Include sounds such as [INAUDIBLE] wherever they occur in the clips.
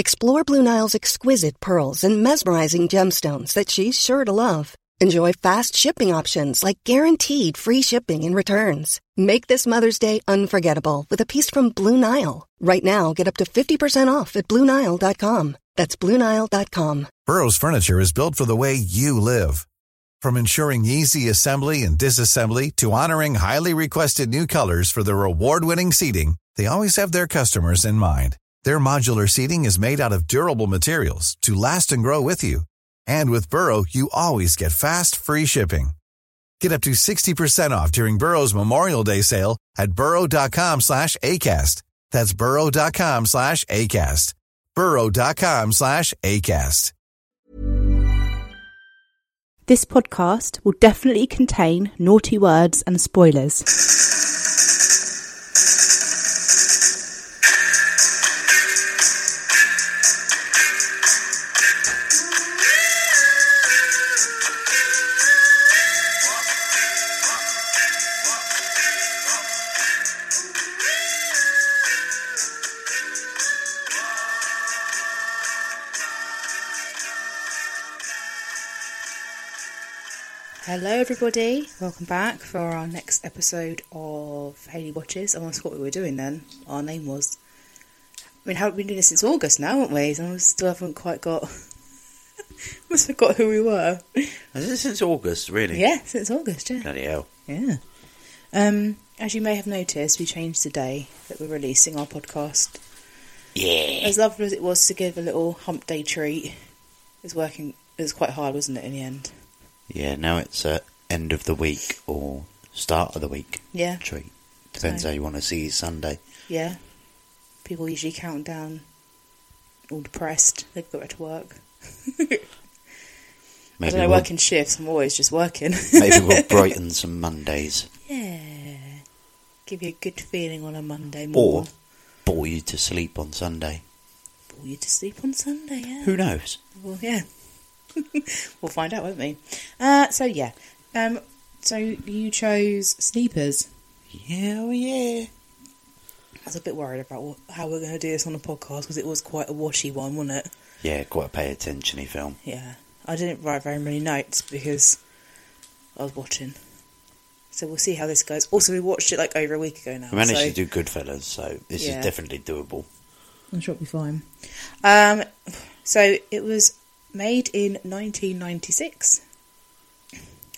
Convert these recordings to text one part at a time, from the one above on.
Explore Blue Nile's exquisite pearls and mesmerizing gemstones that she's sure to love. Enjoy fast shipping options like guaranteed free shipping and returns. Make this Mother's Day unforgettable with a piece from Blue Nile. Right now, get up to 50% off at BlueNile.com. That's BlueNile.com. Burrow's furniture is built for the way you live. From ensuring easy assembly and disassembly to honoring highly requested new colors for their award-winning seating, they always have their customers in mind. Their modular seating is made out of durable materials to last and grow with you. And with Burrow, you always get fast, free shipping. Get up to 60% off during Burrow's Memorial Day sale at burrow.com slash ACAST. That's burrow.com slash ACAST. burrow.com slash ACAST. This podcast will definitely contain naughty words and spoilers. Hello, everybody. Welcome back for our next episode of Haley Watches. I almost forgot what we were doing then. Our name was. I mean, haven't been doing this since August now, haven't we? And we still haven't quite got. [LAUGHS] must have got who we were. Has it since August, really? Yeah, since August, yeah. Bloody hell. Yeah. Um, as you may have noticed, we changed the day that we're releasing our podcast. Yeah. As lovely as it was to give a little hump day treat, it was working. It was quite hard, wasn't it, in the end? Yeah, now it's uh, end of the week or start of the week Yeah. treat. Depends So- how you want to see Sunday. Yeah. People usually count down, all depressed. They've got to work. [LAUGHS] I Maybe don't know, we'll, working shifts. I'm always just working. maybe we'll [LAUGHS] brighten some Mondays yeah. Give you a good feeling on a Monday morning. or bore you to sleep on Sunday. Bore you to sleep on Sunday, yeah. Who knows? Well, yeah. [LAUGHS] we'll find out, won't we? Uh, so, yeah. Um, so, you chose Sleepers. Yeah, oh yeah. I was a bit worried about what, how we're going to do this on the podcast because it was quite a washy one, wasn't it? Yeah, quite a pay attentiony film. Yeah. I didn't write very many notes because I was watching. So we'll see how this goes. Also, we watched it like over a week ago now. We managed so to do Goodfellas, so this Yeah. is definitely doable. I'm sure it'll be fine. Um, so it was made in 1996.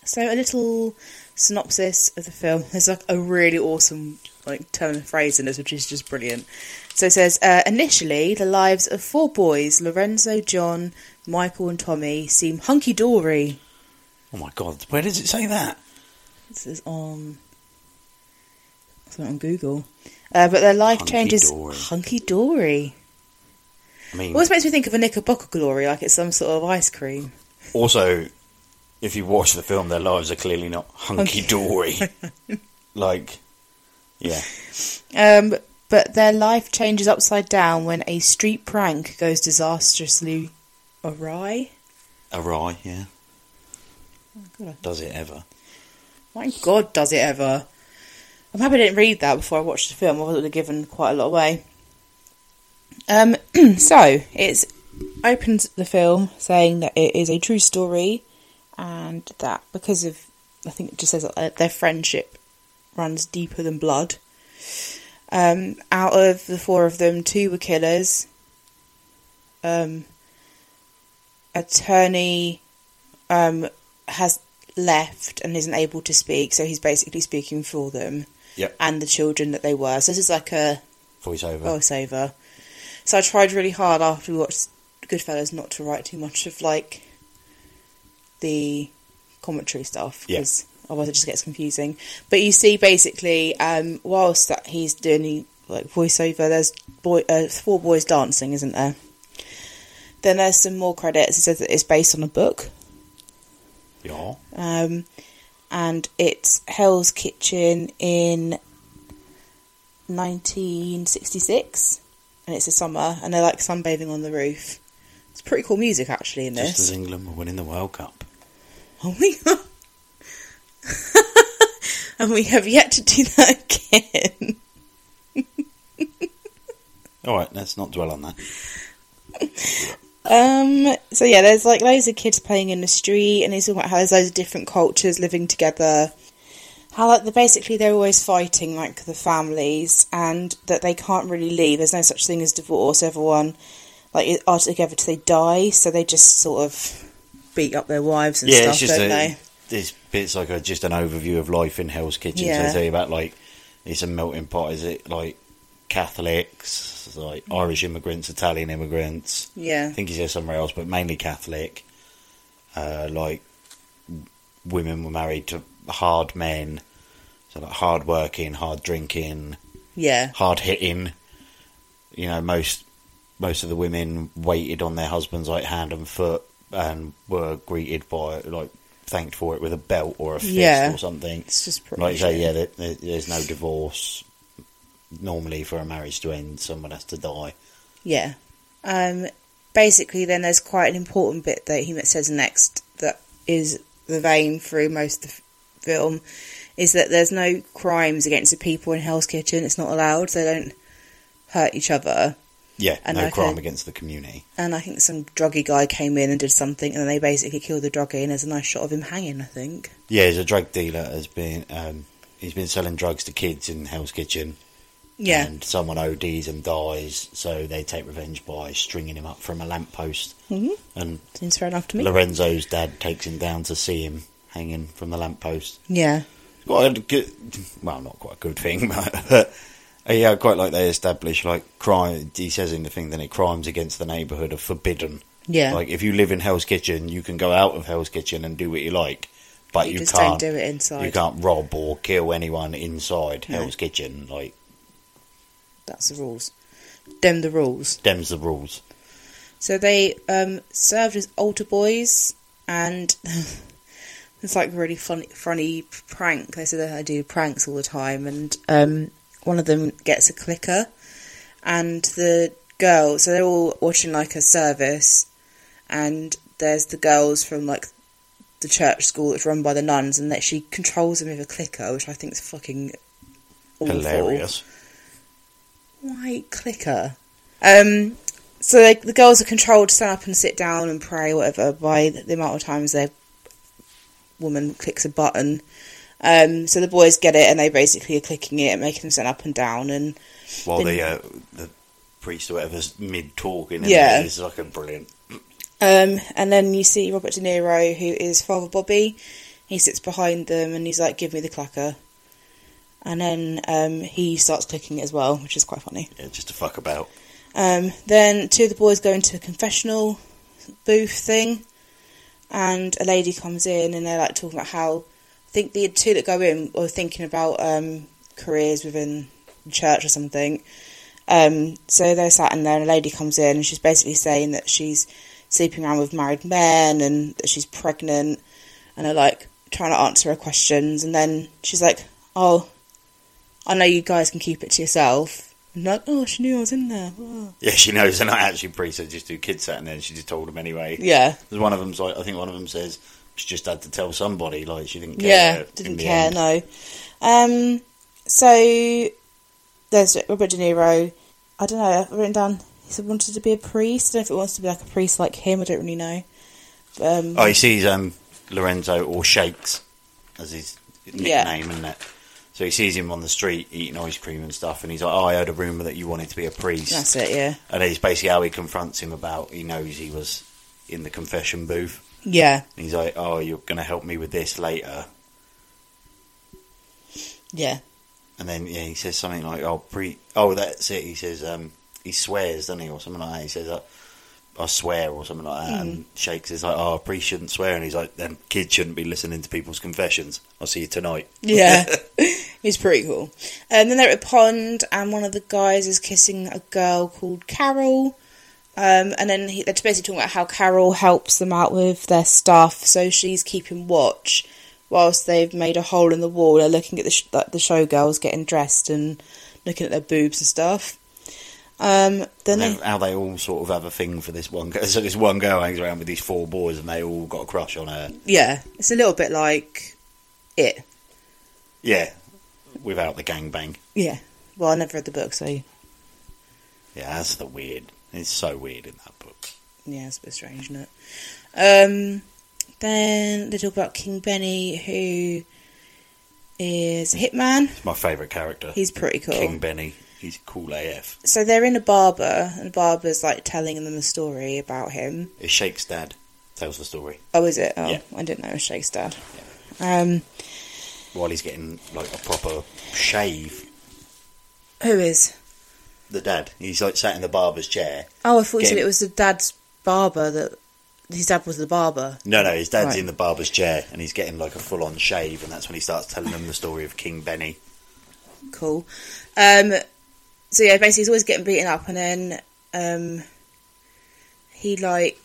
So a little synopsis of the film. There's like a really awesome like turn of phrase in this, which is just brilliant. So it says uh, initially the lives of four boys, Lorenzo, John, Michael, and Tommy, seem hunky dory. Oh my god, where does it say that? This is on. It's not on Google. Uh, but their life changes hunky dory. I mean, Always makes me think of a Knickerbocker glory, like it's some sort of ice cream. also, if you watch the film, their lives are clearly not hunky dory. [LAUGHS] like, yeah. Um, but their life changes upside down when a street prank goes disastrously awry. Awry, yeah. God, Does it ever? My God, does it ever? I'm happy I didn't read that before I watched the film. I would have given quite a lot away. Um, [CLEARS THROAT] so it's opens the film saying that it is a true story, and that because of I think it just says that uh, their friendship runs deeper than blood. Um, out of the four of them, two were killers. Um, attorney um, has left and isn't able to speak, so he's basically speaking for them Yep. and the children that they were. So this is like a Voiceover. voiceover. So I tried really hard after we watched Goodfellas not to write too much of like the commentary stuff Yeah. because otherwise it just gets confusing. But you see, basically, um, whilst that he's doing the, like voiceover, there's boy uh, four boys dancing, isn't there? then there's some more credits. It says that it's based on a book. Yeah. Um, and it's Hell's Kitchen in 1966. And it's the summer, and they're like sunbathing on the roof. It's pretty cool music, actually, in Just as this. England were winning the World Cup. Oh my god. [LAUGHS] and we have yet to do that again. [LAUGHS] All right, let's not dwell on that. Um. So yeah, there's like loads of kids playing in the street, and he's talking about how there's loads of different cultures living together. How like they're basically they're always fighting like the families, and that they can't really leave. There's no such thing as divorce. Everyone like are together till they die, so they just sort of beat up their wives and yeah, stuff, it's just don't a, they? this bit's like a, just an overview of life in Hell's Kitchen. So Yeah. they tell you about like it's a melting pot. Is it like Catholics, like Irish immigrants, Italian immigrants? Yeah, I think he's says somewhere else, but mainly Catholic. Uh, like women were married to hard men, so like hard working, hard drinking, yeah, hard hitting. You know, most most of the women waited on their husbands like hand and foot and were greeted by like thanked for it with a belt or a fist Yeah. or something. it's just pretty Like you say, yeah, there, there- there's no divorce. Normally, for a marriage to end, someone has to die. Yeah. Um, basically, then there's quite an important bit that he says next that is the vein through most of film is that there's no crimes against the people in Hell's Kitchen. It's not allowed. They don't hurt each other. Yeah, And no I crime against the community. And I think some druggy guy came in and did something, and they basically killed the druggie. And there's a nice shot of him hanging. I think. Yeah, he's a drug dealer. Has been um, he's been selling drugs to kids in Hell's Kitchen. Yeah. and someone ODs and dies, so they take revenge by stringing him up from a lamppost. Mhm. And Seems fair enough to me. Lorenzo's dad takes him down to see him hanging from the lamppost. yeah. Quite a good, well, not quite a good thing, [LAUGHS] but yeah, I quite like they establish like crime. He says in the thing that it crimes against the neighbourhood are forbidden. Yeah. Like if you live in Hell's Kitchen, you can go out of Hell's Kitchen and do what you like, but You you, just can't don't do it inside. You can't rob or kill anyone inside No. Hell's Kitchen. Like That's the rules. Them the rules. them's the rules. So they um, served as altar boys, and [LAUGHS] it's like a really funny, funny prank. They said that I do pranks all the time, and um, one of them gets a clicker, and the girl. So they're all watching like a service, and there's the girls from like the church school that's run by the nuns, and that she controls them with a clicker, which I think is fucking awful Hilarious. white clicker. Um, so they, the girls are controlled to stand up and sit down and pray, whatever, by the amount of times their woman clicks a button. Um, so the boys get it and they basically are clicking it and making them stand up and down. And While the uh, the priest or whatever's mid talking, Yeah. it's like a brilliant. um, and then you see Robert De Niro, who is Father Bobby. He sits behind them and he's like, "Give me the clacker." And then um, he starts clicking it as well, which is quite funny. Yeah, just to fuck about. Um, then two of the boys go into a confessional booth thing, and a lady comes in, and they're like talking about how I think the two that go in are thinking about um, careers within church or something. Um, so they're sat in there, and a lady comes in, and she's basically saying that she's sleeping around with married men and that she's pregnant, and they're like trying to answer her questions, and then she's like, "Oh, I know you guys can keep it to yourself." And like, oh, she knew I was in there. Oh. Yeah, she knows they're not actually priests; they're just two kids sat in there. and She just told them anyway. Yeah, There's one of them's like, I think one of them says she just had to tell somebody. Like she didn't care. yeah, didn't care. end. No. Um. So there's Robert De Niro. I don't know. I've written down. He said wanted to be a priest. I don't know if it wants to be like a priest like him. I don't really know. Um, Oh, he sees um, Lorenzo or Shakes as his Yeah. nickname, and that. So he sees him on the street eating ice cream and stuff, and he's like, "Oh, I heard a rumor that you wanted to be a priest." that's it. Yeah. And it's basically how he confronts him about. He knows he was in the confession booth. Yeah. And he's like, "Oh, you're going to help me with this later." Yeah. And then yeah, he says something like, "Oh, pre, oh, that's it." He says, um, he swears, doesn't he, or something like that. He says, uh, "I swear," or something like that. And Shakes is like, "Oh, a priest shouldn't swear," and he's like, "Then kids shouldn't be listening to people's confessions." I'll see you tonight. Yeah. [LAUGHS] He's pretty cool. And then they're at a pond, and one of the guys is kissing a girl called Carol. Um, and then he, they're basically talking about how Carol helps them out with their stuff, so she's keeping watch whilst they've made a hole in the wall. They're looking at the sh- the showgirls getting dressed and looking at their boobs and stuff. Um, then And they, then how they all sort of have a thing for this one girl. [LAUGHS] So this one girl hangs around with these four boys and they all got a crush on her. yeah, it's a little bit like it. Yeah, without the gangbang. Yeah. Well, I never read the book, so Yeah, that's the weird. It's so weird in that book. yeah, it's a bit strange, isn't it? Um, then they talk about King Benny, who is a hitman. It's my favourite character. He's pretty cool. King Benny. He's cool AF. So they're in a barber, and the barber's like telling them a story about him. It's Shake's dad. Tells the story Oh, is it? Oh, Yeah. I didn't know it was Shake's dad. Um, while he's getting like a proper shave. who is? The dad. He's like sat in the barber's chair. Oh, I thought you said Getting- it was the dad's barber that his dad was the barber. No, no, his dad's Right. in the barber's chair and he's getting like a full on shave, and that's when he starts telling them the story of King Benny. Cool. Um, so yeah, basically he's always getting beaten up, and then um, he like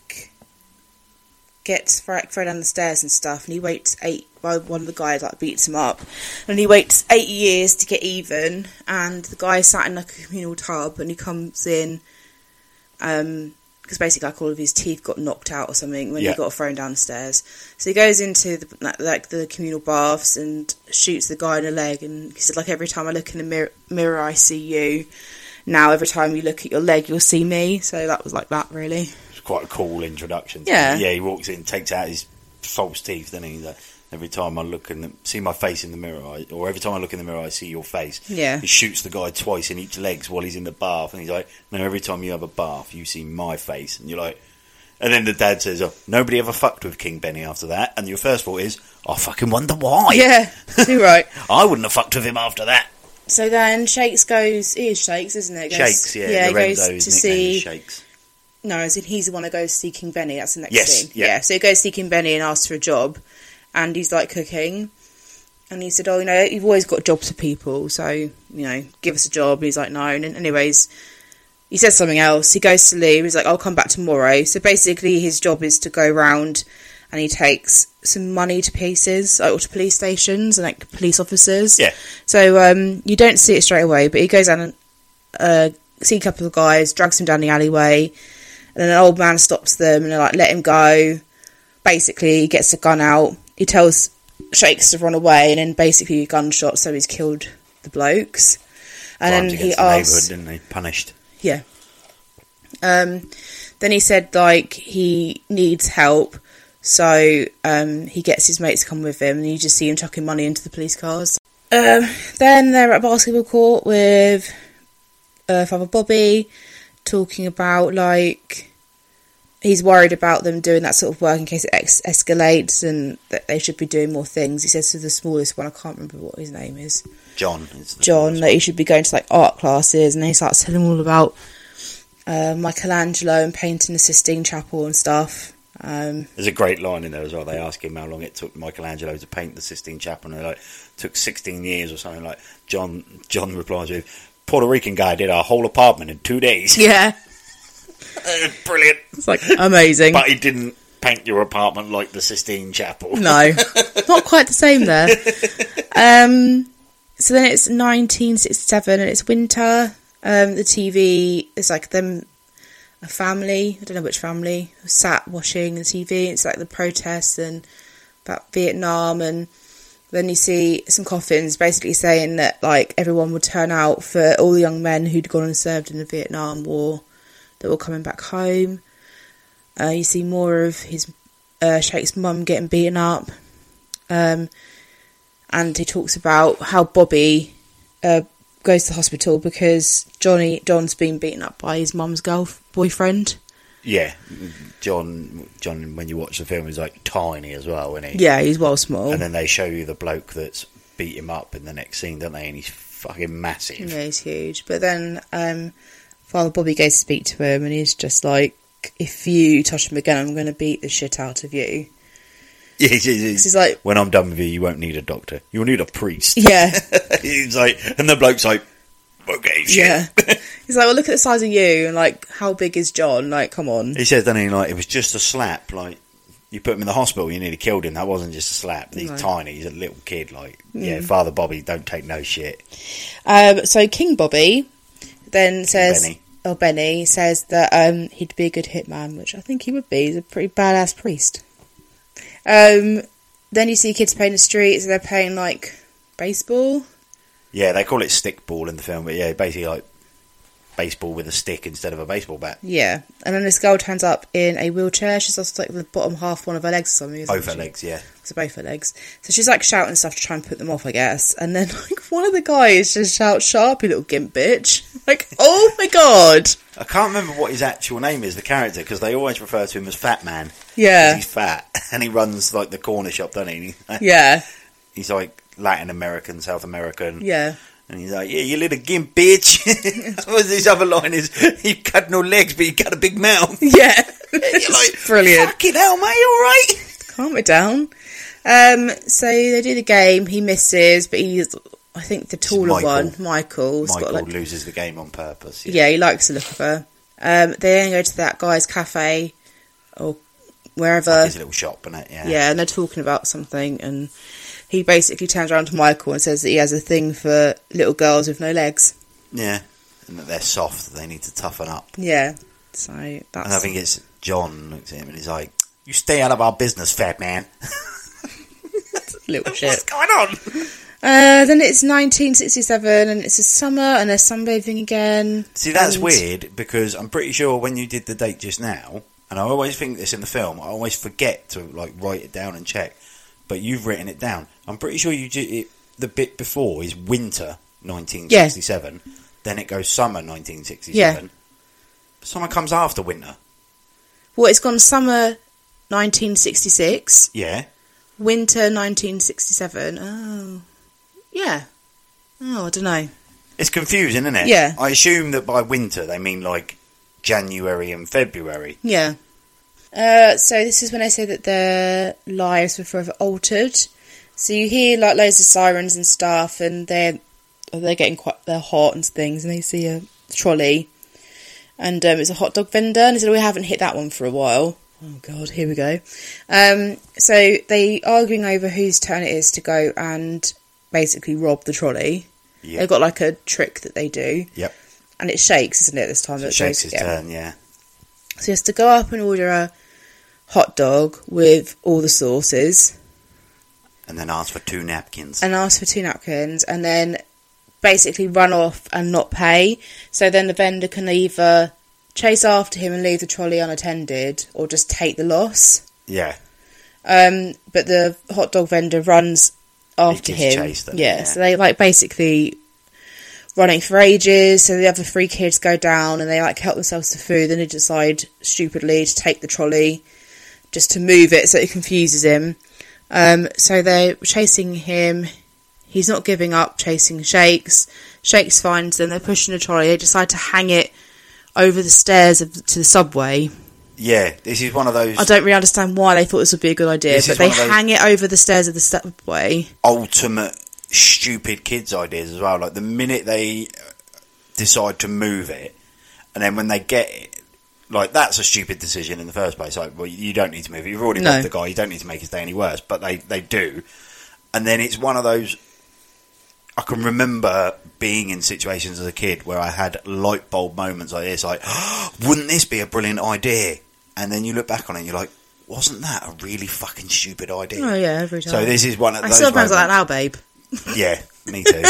gets thrown thrown down the stairs and stuff, and he waits eight. Well, one of the guys like beats him up, and he waits eight years to get even. And the guy sat in like a communal tub, and he comes in. Um, because basically, like all of his teeth got knocked out or something when Yeah. he got thrown down the stairs. So he goes into the, like, like the communal baths and shoots the guy in the leg. And he said, like every time I look in the mirror, mirror, I see you. Now every time you look at your leg, you'll see me. So that was like that, really. Quite a cool introduction. Yeah. Yeah, he walks in, takes out his false teeth, then he's like, every time I look and see my face in the mirror, I, or every time I look in the mirror, I see your face. Yeah. He shoots the guy twice in each legs while he's in the bath, and he's like, no, every time you have a bath, you see my face. And you're like, and then the dad says, oh, nobody ever fucked with King Benny after that. And your first thought is, I fucking wonder why. Yeah, [LAUGHS] you're right. I wouldn't have fucked with him after that. So then Shakes goes. It is Shakes, isn't it? Goes, Shakes, yeah. Yeah, he goes to see. Shakes. No, as in he's the one that goes to see King Benny. That's the next Yes, scene. yeah. So he goes see King Benny and asks for a job, and he's like cooking, and he said, "Oh, you know, you've always got jobs for people, so you know, give us a job." And he's like, "No." And anyways, he says something else. He goes to leave. He's like, "I'll come back tomorrow." So basically, his job is to go around and he takes some money to pieces, like, or to police stations and like police officers. Yeah. So um, you don't see it straight away, but he goes down and uh, see a couple of guys, drags him down the alleyway, and then an old man stops them and they're like, let him go. Basically, he gets a gun out. He tells Shakes to run away, and then basically a gunshot, so he's killed the blokes. And Crimes then he the didn't they? Punished. yeah. Um, then he said like he needs help, so um, he gets his mates to come with him, and you just see him chucking money into the police cars. Um, then they're at basketball court with uh, Father Bobby, talking about like he's worried about them doing that sort of work in case it ex- escalates, and that they should be doing more things. He says to the smallest one, I can't remember what his name is. John. Is John that he should be going to like art classes, and he starts telling him all about uh, Michelangelo and painting the Sistine Chapel and stuff. Um, There's a great line in there as well. They ask him how long it took Michelangelo to paint the Sistine Chapel, and they're like, took 16 years or something. Like John, John replies with, "Puerto Rican guy did our whole apartment in two days. yeah, [LAUGHS] Brilliant." it's like amazing. But he didn't paint your apartment like the Sistine Chapel. no, [LAUGHS] not quite the same there. Um, so then it's 1967 and it's winter. Um, the TV is like them, a family. I don't know which family sat watching the TV. It's like the protests and about Vietnam, and then you see some coffins basically saying that like everyone would turn out for all the young men who'd gone and served in the Vietnam War that were coming back home. Uh, you see more of his uh, Shake's mum getting beaten up. Um, and he talks about how Bobby uh, goes to the hospital because Johnny John's been beaten up by his mum's girl boyfriend. Yeah, John. John, when you watch the film, he's like tiny as well, isn't he? Yeah, he's well small. And then they show you the bloke that's beat him up in the next scene, don't they? And he's fucking massive. yeah, he's huge. But then um, Father Bobby goes to speak to him, and he's just like, "If you touch him again, I'm going to beat the shit out of you." [LAUGHS] Yeah, he's, he's- He's like- when I'm done with you, you won't need a doctor. You'll need a priest. Yeah, [LAUGHS] he's like, and the bloke's like, okay, shit. Yeah. [LAUGHS] He's like, well, look at the size of you, and like, how big is John? Like, come on. He says, doesn't he, like, it was just a slap, like, you put him in the hospital, you nearly killed him. That wasn't just a slap. He's No. tiny, he's a little kid, like, yeah, Father Bobby, don't take no shit. Um, so King Bobby then says, Benny. oh Benny says that um, he'd be a good hitman, which I think he would be. He's a pretty badass priest. Um, then you see kids playing the streets, and they're playing like baseball. Yeah, they call it stickball in the film, but yeah, basically like baseball with a stick instead of a baseball bat. Yeah, and then this girl turns up in a wheelchair. She's also like the bottom half one of her legs or something. Both her she? legs, yeah. So both her legs. So she's like shouting stuff to try and put them off, I guess. And then [LAUGHS] like one of the guys just shouts, "Sharp, you little gimp bitch!" [LAUGHS] Like, oh my god. I can't remember what his actual name is, the character, because they always refer to him as Fat Man. Yeah, He's fat, [LAUGHS] and he runs like the corner shop, doesn't he? yeah, He's like Latin American, South American. yeah. And he's like, yeah, you little gimp bitch. [LAUGHS] [LAUGHS] What's his other line is, you've got no legs, but you got a big mouth. [LAUGHS] Yeah, You're like, brilliant. Fucking hell, mate, alright? Calm it down. Um, so they do the game. He misses, but he's, I think, the taller Michael. one, Michael got like, loses the game on purpose. yeah, he likes the look of her. Um, they then go to that guy's cafe or wherever. His little shop, isn't it? Yeah. Yeah, and they're talking about something, and he basically turns around to Michael and says that he has a thing for little girls with no legs. Yeah. And that they're soft, they need to toughen up. Yeah, so that's And I think it's John looks at him and he's like, you stay out of our business, fat man. [LAUGHS] little shit. What's going on? Uh, then it's 1967, and it's a summer, and they're sunbathing again. See, that's and- weird because I'm pretty sure when you did the date just now, and I always think this in the film, I always forget to like write it down and check. But you've written it down. I'm pretty sure you did it. The bit before is winter 1967. Then it goes summer 1967. Yeah. Summer comes after winter. Well, it's gone summer 1966, Yeah. winter 1967. Oh, yeah. Oh, I don't know. It's confusing, isn't it? Yeah. I assume that by winter they mean like January and February. Yeah. Uh, so this is when they say that their lives were forever altered. So you hear like loads of sirens and stuff, and they're they're getting quite they're hot and things, and they see a trolley, and um, it's a hot dog vendor, and they said we haven't hit that one for a while. Oh god, here we go. Um, so they arguing over whose turn it is to go and basically rob the trolley. Yeah. They've got like a trick that they do, Yep. and it shakes, isn't it? This time So it shakes goes- his yeah. turn, yeah. So he has to go up and order a hot dog with all the sauces And then ask for two napkins. and ask for two napkins and then basically run off and not pay. So then the vendor can either chase after him and leave the trolley unattended or just take the loss. yeah. Um, but the hot dog vendor runs after him. chase yeah, yeah. so they like basically running for ages. So the other three kids go down and they like help themselves to food. Then they decide stupidly to take the trolley just to move it so it confuses him. Um, so they're chasing him. He's not giving up, chasing Shakes. Shakes finds them. They're pushing a trolley. They decide to hang it over the stairs of, to the subway. Yeah, this is one of those I don't really understand why they thought this would be a good idea, but they one of those- hang it over the stairs of the subway. ultimate stupid kids ideas as well. Like the minute they decide to move it, and then when they get it, like that's a stupid decision in the first place. Like, well, you don't need to move it. You've already No. got the guy. You don't need to make his day any worse. But they they do, and then it's one of those. I can remember being in situations as a kid where I had light bulb moments like this, like, [GASPS] wouldn't this be a brilliant idea? And then you look back on it and you're like, wasn't that a really fucking stupid idea? Oh yeah, every time. So this is one of I those still have like that now, babe. [LAUGHS] yeah, me too.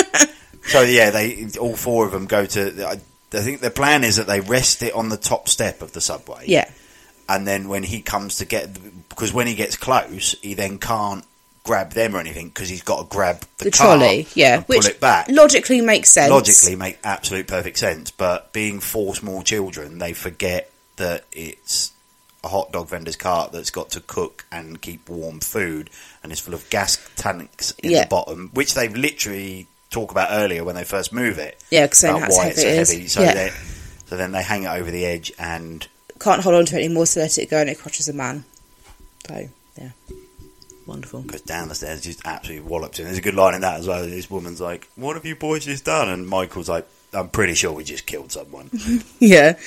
so yeah, they all four of them go to. I, I think the plan is that they rest it on the top step of the subway. Yeah, and then when he comes to get, because when he gets close, he then can't grab them or anything because he's got to grab the, the car trolley. Yeah, which pull it back. logically makes sense. Logically, make absolute perfect sense. But being four small children, they forget that it's a hot dog vendor's cart that's got to cook and keep warm food, and is full of gas tanks in Yeah. the bottom, which they've literally talk about earlier when they first move it. Yeah, 'cause saying about that's why how it's so it is. heavy. So, Yeah. they, so then they hang it over the edge, and Can't hold on to it anymore, so let it go, and it crushes a man. So yeah, wonderful. goes down the stairs, just absolutely wallops him. There's a good line in that as well. This woman's like, "What have you boys just done?" And Michael's like, I'm pretty sure we just killed someone [LAUGHS] Yeah.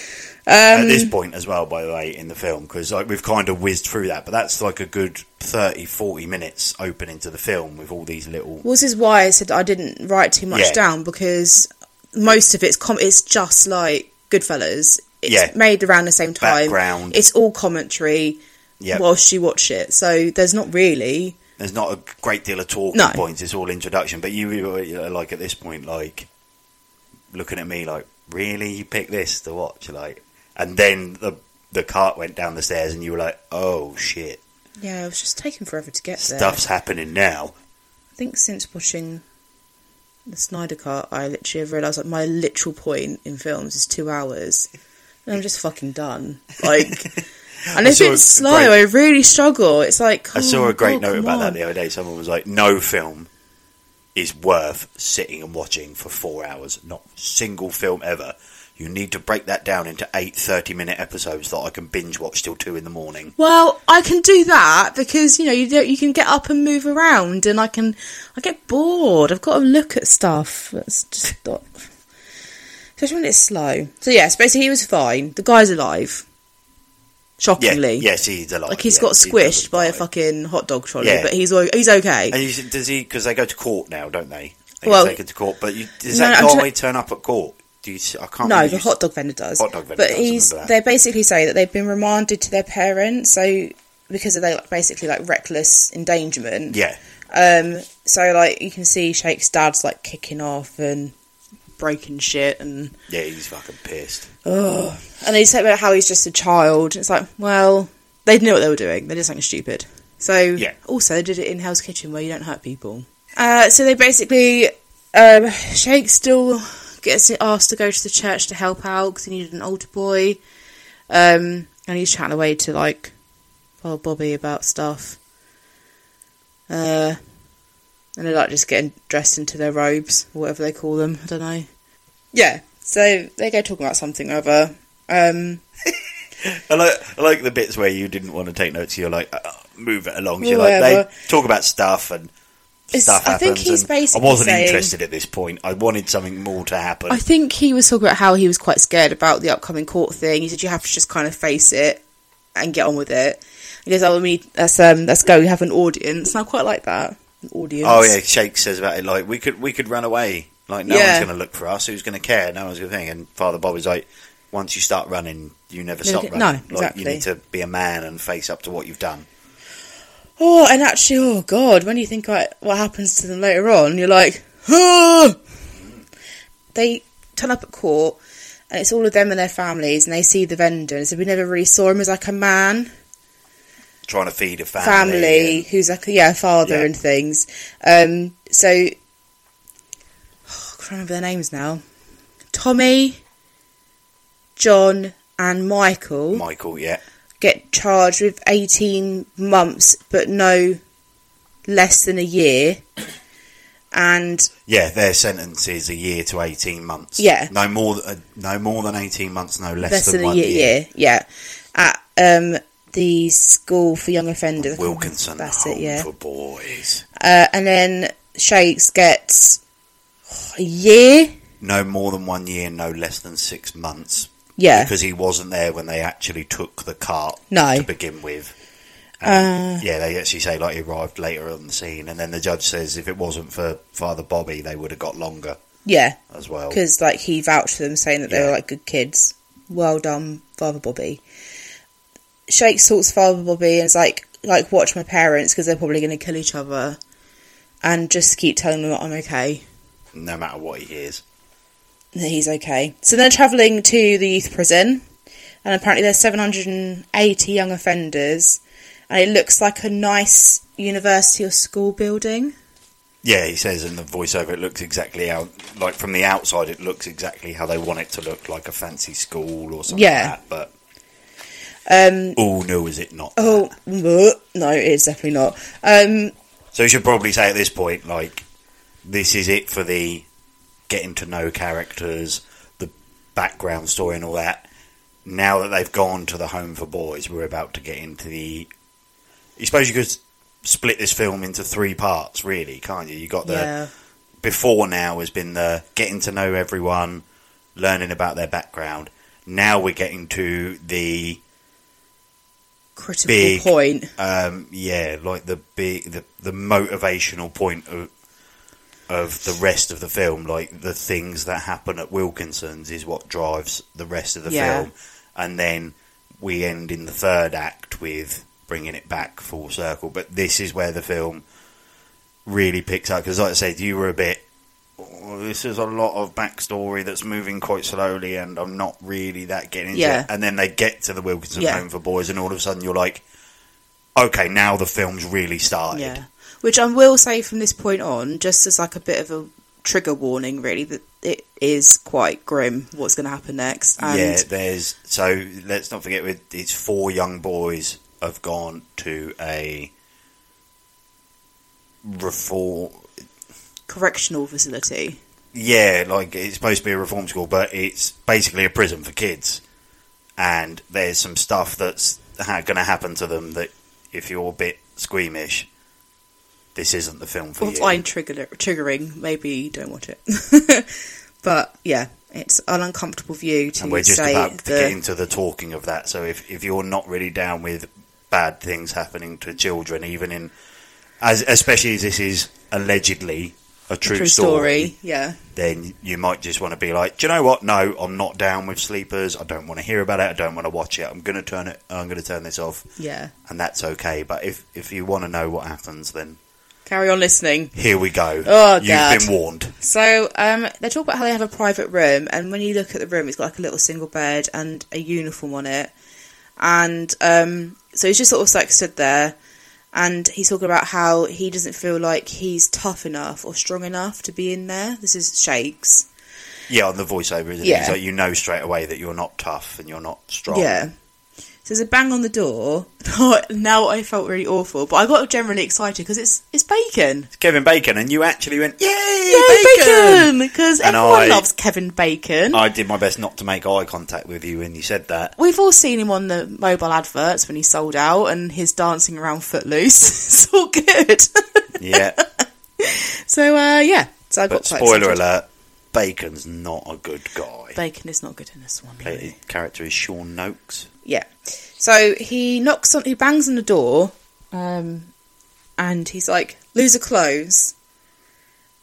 At Um, this point as well. By the way, in the film, because like we've kind of whizzed through that, but that's like a good 30, 40 minutes opening to the film with all these little. Well, this is why I said I didn't write too much Yeah. down because most of it's com- it's just like Goodfellas. It's Yeah. made around the same time. Background. It's all commentary Yeah, whilst you watch it. So there's not really. there's not a great deal of talking No. points. It's all introduction. But you were like at this point, like looking at me, like really, you picked this to watch, like, and then the the cart went down the stairs, and you were like, oh shit, Yeah, it was just taking forever to get there. stuff's happening now. I think since watching the Snyder Cut, I literally have realised like my literal point in films is two hours, and I'm just fucking done. Like, [LAUGHS] and I if it's slow, great- I really struggle. It's like I saw a great God, note about that the other day. Someone was like, "No film is worth sitting and watching for four hours. Not single film ever. You need to break that down into eight 30-minute episodes that I can binge watch till two in the morning." Well, I can do that because you know you don't, you can get up and move around, and I can. I get bored. I've got to look at stuff. It's just not. Especially when it's slow. So yes, basically he was fine. The guy's alive. Yeah, Shockingly, yes, he's alive. like he's yeah, got squished doesn't by a fucking hot dog trolley, Yeah. but he's he's okay. And you, does he? Because they go to court now, don't they? They Well- get taken to court. But you, does No, that guy trying- turn up at court? Do you? I can't. No, the hot dog vendor does. Hot dog vendor but does, he's they basically say that they've been remanded to their parents, so because of their like, basically like reckless endangerment. Yeah, Um, so like you can see Shake's dad's like kicking off and breaking shit and yeah, he's fucking pissed. Oh, and they say about how he's just a child. It's like, well, they knew what they were doing. They did something stupid. So Yeah. also they did it in Hell's Kitchen where you don't hurt people. Uh, so they basically um, Shake still gets asked to go to the church to help out because he needed an altar boy. Um, and he's chatting away to like Father Bobby about stuff. Uh, and they're like just getting dressed into their robes, or whatever they call them. I don't know. Yeah, so they go talking about something or other. Um, [LAUGHS] I like, I like the bits where you didn't want to take notes. You're like, uh, move it along. You're like, they talk about stuff and stuff I think he's and I wasn't saying- interested at this point. I wanted something more to happen. I think he was talking about how he was quite scared about the upcoming court thing. He said you have to just kind of face it and get on with it. He goes, "Oh, we need, let's um, let's go. We have an audience." And I quite like that an audience. oh yeah, Shake says about it like we could we could run away. Like no Yeah. one's going to look for us. Who's going to care? No one's going to think. And Father Bob is like, once you start running, you never Never stop running. no, Like you need to be a man and face up to what you've done. Oh, and actually, oh god, when you think about what happens to them later on, you're like, ah! They turn up at court, and it's all of them and their families, and they see the vendor, and so we never really saw him as like a man. Trying to feed a family. family who's like a yeah father Yeah. and things. Um, so I can't remember their names now. Tommy, John, and Michael Michael, yeah. Get charged with eighteen months, but no less than a year. And Yeah, their sentence is a year to eighteen months. Yeah. no more, uh, no more than eighteen months, no less, less than, than, a one year, year. yeah, at um, the school for young offenders. I can't remember- Wilkinson That's Home it, yeah. for Boys. Uh, and then Shakes gets a year. No more than one year, no less than six months. Yeah. because he wasn't there when they actually took the cart No. to begin with. Uh. Yeah, they actually say like he arrived later on the scene, and then the judge says if it wasn't for Father Bobby, they would have got longer Yeah, as well. because like he vouched for them, saying that they Yeah. were like good kids. Well done, Father Bobby. Shake talks Father Bobby and is like, like watch my parents because they're probably going to kill each other, and just keep telling them that I'm okay, No matter what he hears, he's okay. So they're travelling to the youth prison, and apparently there's 780 young offenders, and it looks like a nice university or school building. yeah, he says in the voiceover it looks exactly how, like from the outside, it looks exactly how they want it to look, like a fancy school or something Yeah. like that. But Um, oh no, is it not? oh, no, it's definitely not. Um, So you should probably say at this point, like, this is it for the getting to know characters, the background story, and all that. Now that they've gone to the home for boys, we're about to get into the. You suppose you could split this film into three parts, really, can't you? You got the yeah. before now has been the getting to know everyone, learning about their background. Now we're getting to the Critical Big. point. um, yeah, like the big the, the motivational point of of the rest of the film, like the things that happen at Wilkinson's is what drives the rest of the Yeah. film, and then we end in the third act with bringing it back full circle. But this is where the film really picks up because, like I said, you were a bit. "Oh, this is a lot of backstory that's moving quite slowly, and I'm not really that getting into Yeah. it. And then they get to the Wilkinson Yeah. Home for Boys, and all of a sudden you're like, okay, now the film's really started. Yeah. Which I will say from this point on, just as like a bit of a trigger warning, really, that it is quite grim what's going to happen next. And yeah, there's so let's not forget with it's four young boys have gone to a reform. correctional facility. Yeah, like it's supposed to be a reform school, but it's basically a prison for kids. And there's some stuff that's ha- going to happen to them that, if you're a bit squeamish, this isn't the film for Or you. find trigger, triggering, maybe don't watch it. [LAUGHS] but yeah, it's an uncomfortable view to and we're just about to the- get into the talking of that. So if if you're not really down with bad things happening to children, even in as especially as this is allegedly a true, true story, story. Yeah, then you might just want to be like, do you know what? No, I'm not down with sleepers. I don't want to hear about it. I don't want to watch it. I'm going to turn it. I'm to turn this off, yeah. and that's okay. But if if you want to know what happens, then Carry on listening. here we go. Oh, You've God. been warned. So um, they talk about how they have a private room, and when you look at the room, it's got like a little single bed and a uniform on it. And um, so he's just sort of like stood there, and he's talking about how he doesn't feel like he's tough enough or strong enough to be in there. This is Shakes. Yeah, on the voiceover, isn't Yeah. it? So you know straight away that you're not tough and you're not strong. Yeah. So there's a bang on the door. [LAUGHS] now I felt really awful, but I got generally excited because it's it's bacon. It's Kevin Bacon, and you actually went, "Yay, Yay, bacon!" Because everyone I- loves Kevin Bacon. I did my best not to make eye contact with you when you said that. We've all seen him on the mobile adverts when he sold out and his dancing around Footloose. [LAUGHS] it's all good. Yeah, [LAUGHS] so, uh, yeah. So I got but quite spoiler excited. alert: Bacon's not a good guy. Bacon is not good in this one. Play- really. character is Sean Nokes. Yeah. So he knocks on, he bangs on the door, um, and he's like, "Loser clothes,"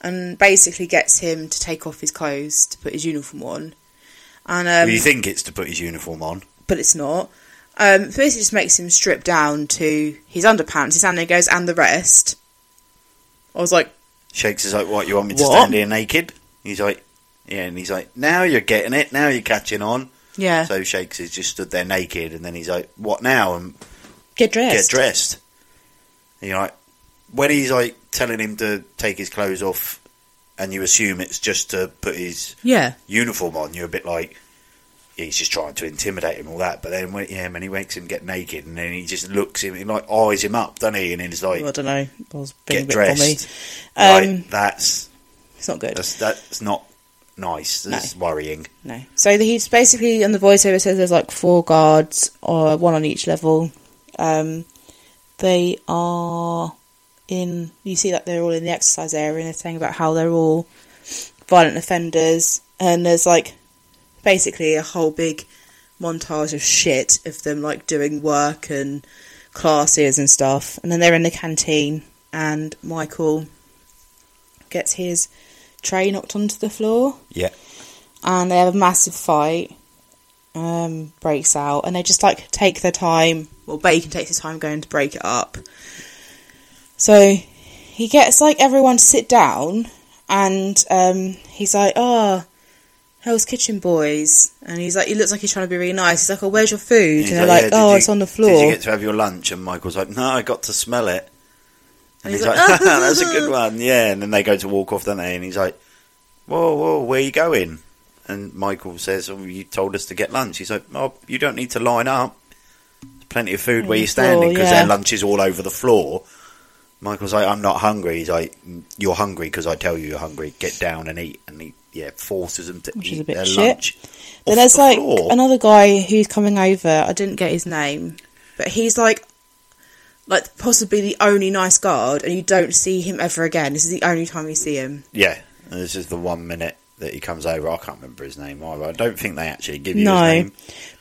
and basically gets him to take off his clothes to put his uniform on. And um, you think it's to put his uniform on? but it's not. Um, so basically, just makes him strip down to his underpants. His hand there goes, and the rest. I was like, Shakes is like, "What? You want me to What? stand here naked?" He's like, "Yeah," and he's like, "Now you're getting it. Now you're catching on." Yeah, So Shakes is just stood there naked, and then he's like, "What now?" And get dressed. get dressed. And you're like, when he's like telling him to take his clothes off, and you assume it's just to put his Yeah, uniform on, you're a bit like, he's just trying to intimidate him, all that. But then when, yeah, when he makes him get naked, and then he just looks him, he like eyes him up, doesn't he? And then he's like, well, I don't know. I was being get a bit dressed. Um, Right, that's It's not good. that's that's not nice. That's worrying. No. So the, he's basically on the voiceover says there's like four guards, or one on each level. Um, they are in. You see that they're all in the exercise area, and they're saying about how they're all violent offenders, and there's like basically a whole big montage of shit of them like doing work and classes and stuff, and then they're in the canteen, and Michael gets his tray knocked onto the floor Yeah. and they have a massive fight. Um, breaks out, and they just like take their time. Well, Bacon takes his time going to break it up. So he gets like everyone to sit down, and um, he's like, "Oh, Hell's Kitchen boys," and he's like, he looks like he's trying to be really nice. He's like, "Oh, where's your food?" He's and they're like, "Yeah, "Oh, you- it's on the floor." Did floor." you get to have your lunch? And Michael's like, no, I got to smell it. And, he's, he's like, like, [LAUGHS] that's a good [LAUGHS] one, yeah. And then they go to walk off, don't they? And he's like, whoa, whoa, where are you going? And Michael says, oh, you told us to get lunch. He's like, oh, you don't need to line up. There's plenty of food On where you're standing because yeah. their lunch is all over the floor. Michael's like, I'm not hungry. He's like, you're hungry because I tell you you're hungry. Get down and eat. And he, yeah, forces them to Which is eat a bit their shit. lunch. Then there's the like floor. another guy who's coming over. I didn't get his name, but he's like, like possibly the only nice guard, and you don't see him ever again. This is the only time you see him. Yeah, and this is the one minute that he comes over. I can't remember his name either. I don't think they actually give you No, his name.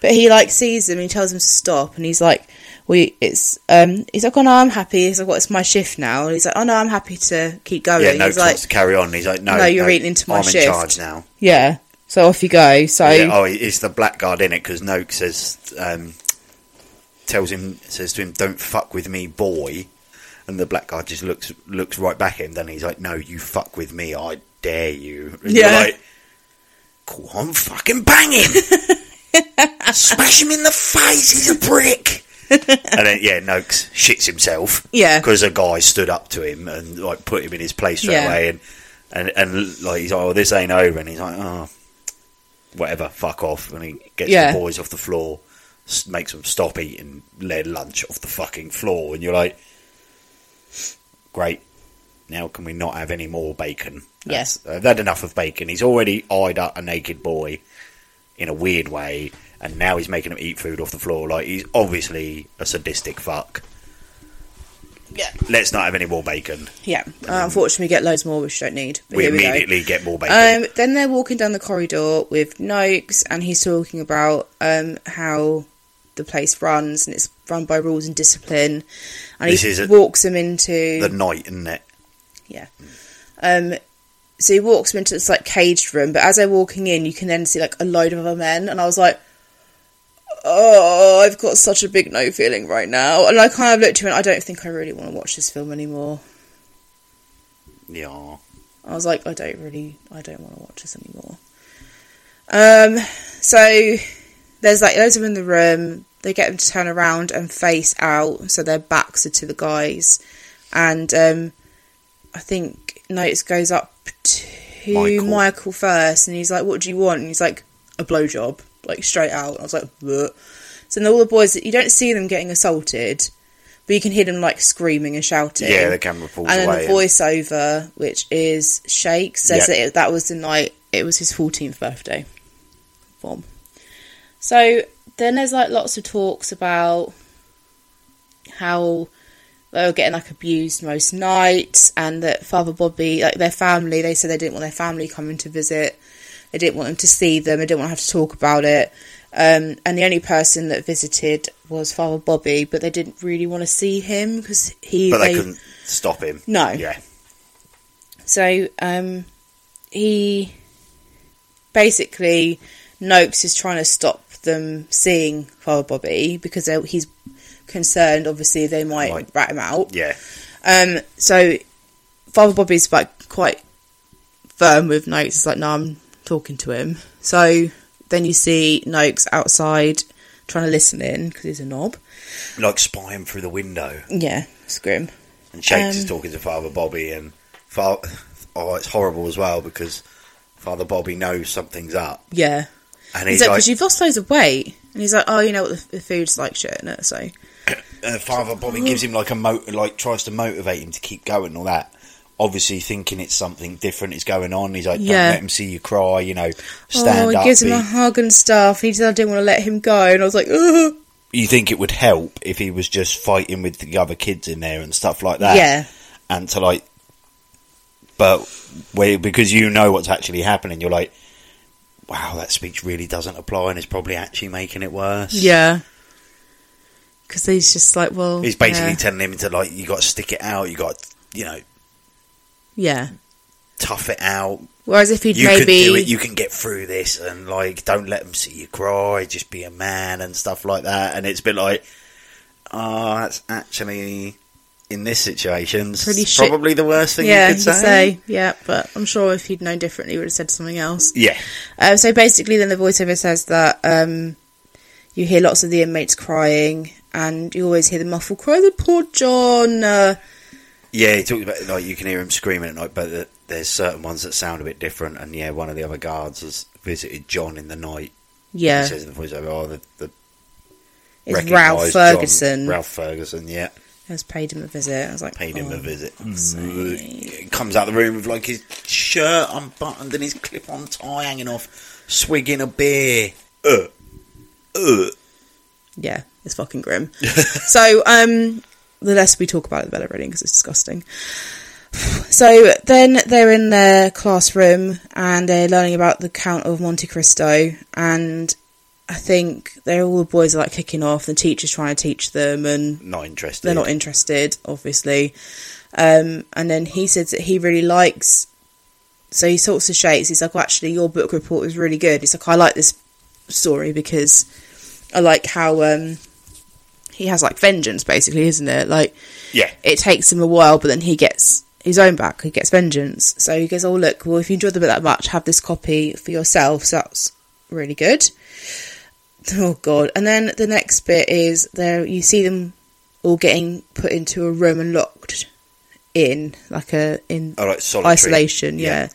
but he like sees him and he tells him to stop, and he's like, "We, it's um." He's like, "Oh no, I'm happy." He's like, "Well, it's my shift now." And he's like, "Oh no, I'm happy to keep going." Yeah, no, he's like, to carry on. He's like, no, No, you're eating into my I'm shift. in charge now. "Yeah." So off you go. So Yeah, oh, it's the blackguard in it because Nokes says, um, tells him, says to him, "Don't fuck with me, boy." And the black guy just looks looks right back at him. Then he's like, "No, you fuck with me, I dare you." And you're Yeah. like, "Go on, fucking bang him, [LAUGHS] smash him in the face. He's a brick." and then yeah, Nokes shits himself. Yeah. because a guy stood up to him and like put him in his place straight Yeah. away, and and and like he's like, "Oh, this ain't over," and he's like, "Oh." whatever, fuck off. And he gets Yeah. the boys off the floor, makes them stop eating their lunch off the fucking floor. And you're like, great. Now can we not have any more bacon? Yes. That's- I've had enough of bacon. He's already eyed up a naked boy in a weird way, and now he's making him eat food off the floor. Like he's obviously a sadistic fuck. yeah, Let's not have any more bacon. yeah. Uh, unfortunately, we get loads more, which we don't need. We here we immediately get more bacon. Um, then they're walking down the corridor with Nokes, and he's talking about um, how the place runs, and it's run by rules and discipline. And This he is walks them into the night, isn't it? yeah. Um, so he walks them into this like caged room, but as they're walking in, you can then see like a load of other men, and I was like, "Oh, I've got such a big no feeling right now." And I kind of looked to him, and I don't think I really want to watch this film anymore. Yeah. I was like, I don't really, I don't want to watch this anymore. Um, so there's like loads of them in the room. They get them to turn around and face out, so their backs are to the guys. And um, I think Nokes goes up to Michael. Michael. first, and he's like, "What do you want?" And he's like, "A blowjob," like straight out. I was like, Bleh. so then all the boys, you don't see them getting assaulted, but you can hear them like screaming and shouting. Yeah, the camera pulls away. And then away. the voiceover, which is Shake, says Yeah. that it, that was the night it was his 14th birthday. Form. So then there's like lots of talks about how they were getting like abused most nights, and that Father Bobby, like their family, they said they didn't want their family coming to visit. They didn't want them to see them. They didn't want to have to talk about it. Um, and the only person that visited was Father Bobby, but they didn't really want to see him because he. but they, couldn't stop him. No. Yeah. So um, he basically Nokes is trying to stop them seeing Father Bobby because he's concerned. Obviously, they might rat him out. Yeah. Um, so Father Bobby's like quite firm with Nokes. It's like, no, I'm talking to him. So then you see Nokes outside trying to listen in because he's a knob. Like spying through the window. Yeah, it's grim. And Shakes is Um, talking to Father Bobby, and Fa- oh, it's horrible as well because Father Bobby knows something's up, Yeah. And He's he's like, like, because you've lost loads of weight. And he's like, oh, you know what, the, the food's like shit, it? So, [CLEARS THROAT] uh, Father Bobby gives him like a motor, like tries to motivate him to keep going and all that. Obviously, thinking it's something different is going on. He's like, "Don't Yeah. let him see you cry," you know. Stand oh, he up. gives him be- a hug and stuff. He said, I didn't want to let him go. And I was like, Ugh. you think it would help if he was just fighting with the other kids in there and stuff like that? Yeah. and to like, but where, because you know what's actually happening, you're like, wow, that speech really doesn't apply, and it's probably actually making it worse. Yeah. Because he's just like, well. he's basically yeah. telling him to like, you got to stick it out, you got, you know, yeah. tough it out. Whereas if he'd You maybe. can do it. You can get through this, and like, don't let them see you cry. Just be a man and stuff like that. And it's been like, oh, that's actually in this situation Pretty shit. probably the worst thing yeah, you could say. Yeah, but I'm sure if he'd known differently, he would have said something else. Yeah, Um, so basically, then the voiceover says that um, you hear lots of the inmates crying, and you always hear the muffled cry, the poor John. Uh, Yeah, he talks about like you can hear him screaming at night, but the, there's certain ones that sound a bit different. And yeah, one of the other guards has visited John in the night. yeah, He says in the voiceover, "Oh, the, the it's Ralph John- Ferguson Ralph Ferguson, yeah, has paid him a visit. I was like, paid him oh. a visit. He comes out the room with like his shirt unbuttoned and his clip-on tie hanging off, swigging a beer. Uh, uh. Yeah, it's fucking grim. [LAUGHS] so, um, the less we talk about it, the better, really, because it's disgusting. [SIGHS] So then they're in their classroom and they're learning about the Count of Monte Cristo, and I think they're all the boys are like kicking off. The teacher's trying to teach them, and Not interested. they're not interested, obviously. Um, and then he says that he really likes. So he talks to Shakes. He's like, well, "Actually, your book report was really good." He's like, "I like this story because I like how um, he has like vengeance, basically, isn't it? Like Yeah. it takes him a while, but then he gets his own back. He gets vengeance. So he goes, "Oh look, well if you enjoyed the book that much, have this copy for yourself." So that's really good. [LAUGHS] Oh god! And then the next bit is there. You see them all getting put into a room and locked in, like a in Oh, like solitary. isolation. Yeah.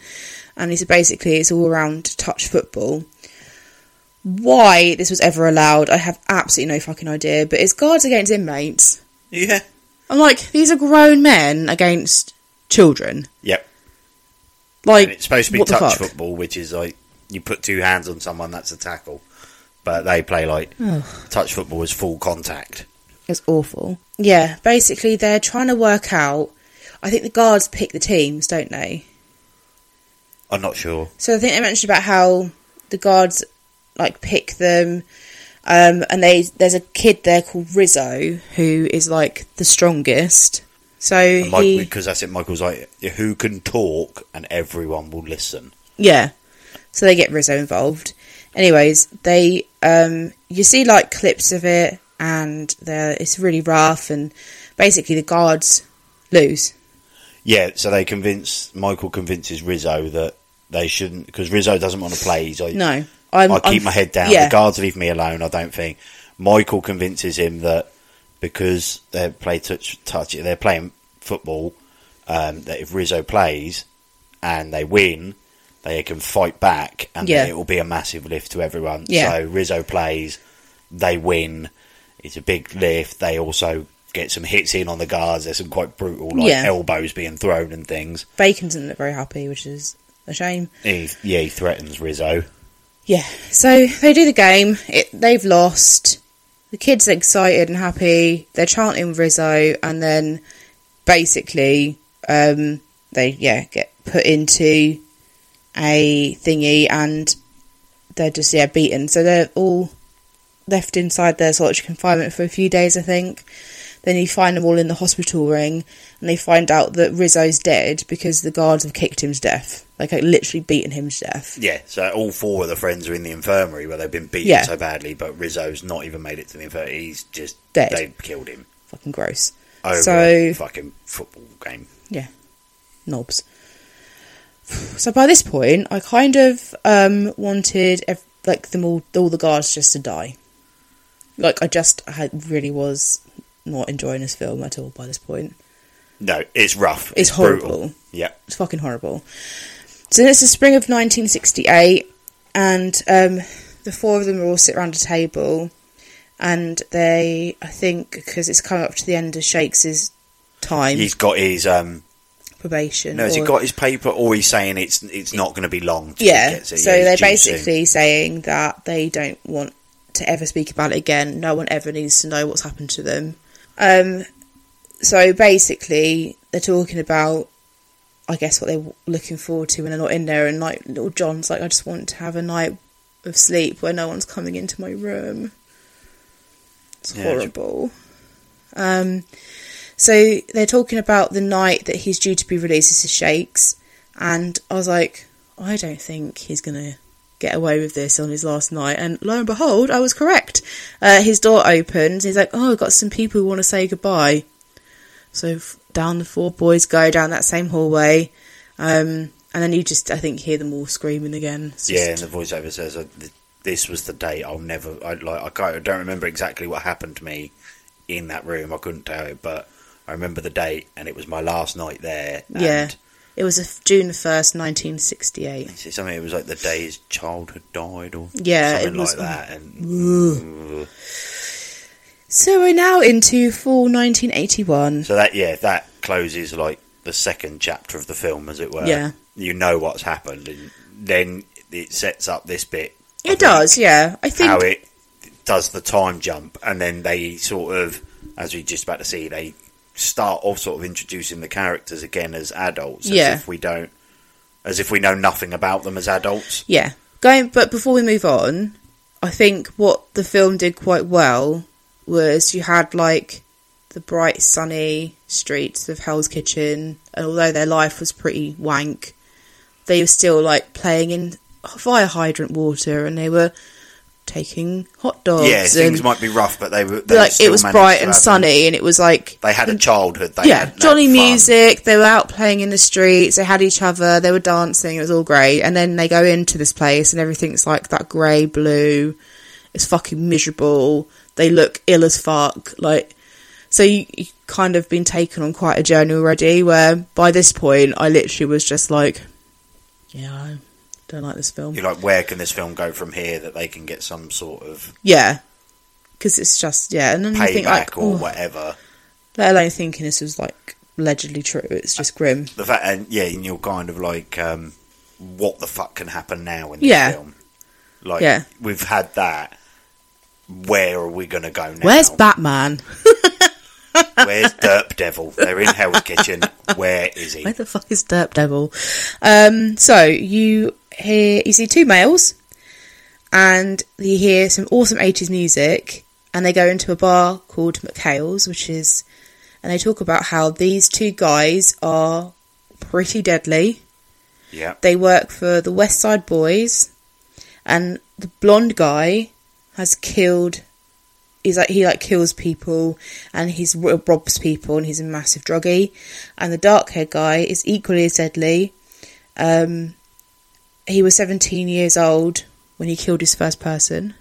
And it's basically it's all around touch football. Why this was ever allowed, I have absolutely no fucking idea. But it's guards against inmates. Yeah. I'm like, these are grown men against children. Yep. Like, and it's supposed to be touch football, which is like you put two hands on someone, that's a tackle. But they play like touch football is full contact. It's awful. Yeah, basically they're trying to work out. I think the guards pick the teams, don't they? I'm not sure. So I think they mentioned about how the guards like pick them, um, and they there's a kid there called Rizzo who is like the strongest. So he, because that's it. Michael's like, who can talk and everyone will listen. yeah. So they get Rizzo involved. Anyways, they um, you see like clips of it, and it's really rough, and basically the guards lose. Yeah, so they convince Michael convinces Rizzo that they shouldn't because Rizzo doesn't want to play. He's like, No, I'm, I keep I'm- my head down. Yeah, The guards leave me alone. I don't think. Michael convinces him that because they play touch, touch they're playing football. Um, that if Rizzo plays and they win, they can fight back, and Yeah. it will be a massive lift to everyone. Yeah. So Rizzo plays, they win. It's a big lift. They also get some hits in on the guards. There's some quite brutal, like Yeah. elbows being thrown and things. Bacon doesn't look very happy, which is a shame. He, yeah, he threatens Rizzo. Yeah, so they do the game. It, they've lost. The kids are excited and happy. They're chanting Rizzo, and then basically, um, they yeah get put into a thingy, and they're just yeah beaten. So they're all left inside their solitary confinement for a few days, I think. Then you find them all in the hospital ring, and they find out that Rizzo's dead because the guards have kicked him to death. Like, like literally beaten him to death. Yeah, so all four of the friends are in the infirmary where they've been beaten Yeah. so badly, but Rizzo's not even made it to the infirmary. He's just Dead. They've killed him Fucking gross. over So- fucking football game. yeah, knobs. [SIGHS] So by this point, I kind of um, wanted ev- like them all, all the guards just to die. Like I just had really was not enjoying this film at all by this point. No, it's rough. It's brutal. horrible. Yeah, It's fucking horrible. So it's the spring of 1968, and um, the four of them are all sit around a table, and they, I think, because it's coming up to the end of Shakes's time he's got his um. Probation. No, has he or- got his paper, or he's saying it's it's not going to be long. he Yeah, it. so Yeah, they're basically saying that they don't want to ever speak about it again. No one ever needs to know what's happened to them. Um, so basically, they're talking about, I guess, what they're looking forward to when they're not in there. And like little John's like, I just want to have a night of sleep where no one's coming into my room. It's Yeah, horrible. Um, so they're talking about the night that he's due to be released as a Shakes, and I was like, I don't think he's gonna get away with this on his last night. And lo and behold, I was correct. Uh, his door opens. He's like, "Oh, I've got some people who want to say goodbye." So f- down the four boys go down that same hallway, um, and then you just, I think, hear them all screaming again. It's Yeah, and the voiceover says, uh, "This was the day I'll never." I like. I, I don't remember exactly what happened to me in that room. I couldn't tell it, but I remember the date, and it was my last night there. Yeah. It was a f- June first, nineteen sixty-eight. Something? It was like the day his child had died, or Yeah, something it was- like that. And So we're now into fall nineteen eighty-one. so that yeah, that closes like the second chapter of the film, as it were. Yeah. you know what's happened, and then it sets up this bit. It does, yeah. I think how it does the time jump, and then they sort of, as we just about to see, they start off sort of introducing the characters again as adults, Yeah. as if we don't, as if we know nothing about them as adults. Yeah. Going, but before we move on, I think what the film did quite well was you had like the bright sunny streets of Hell's Kitchen, and although their life was pretty wank, they were still like playing in fire hydrant water, and they were taking hot dogs. yeah, things and, might be rough, but they were they like it was bright and sunny, and it was like They had a childhood. They yeah, had, jolly fun. music. They were out playing in the streets. They had each other. They were dancing. It was all great. And then they go into this place, and everything's like that grey blue. It's fucking miserable. They look ill as fuck. Like, so you, you kind of been taken on quite a journey already. Where by this point, I literally was just like, yeah, don't like this film. You're like, where can this film go from here that they can get some sort of Yeah, because it's just yeah. And then you think like, or oh, whatever? let alone thinking this was like allegedly true. It's just grim. The fact, and yeah, and you're kind of like, um, what the fuck can happen now in this Yeah. film? Like, Yeah. we've had that. Where are we going to go now? Where's Batman? [LAUGHS] Where's Daredevil? They're in Hell's Kitchen. Where is he? Where the fuck is Daredevil? Um, so you hear you see two males, and you hear some awesome eighties music, and they go into a bar called McHale's, which is, and they talk about how these two guys are pretty deadly. Yeah. They work for the West Side Boys, and the blonde guy has killed. He's like he like kills people, and he's robs people, and he's a massive druggie. And the dark haired guy is equally as deadly. Um, he was seventeen years old when he killed his first person.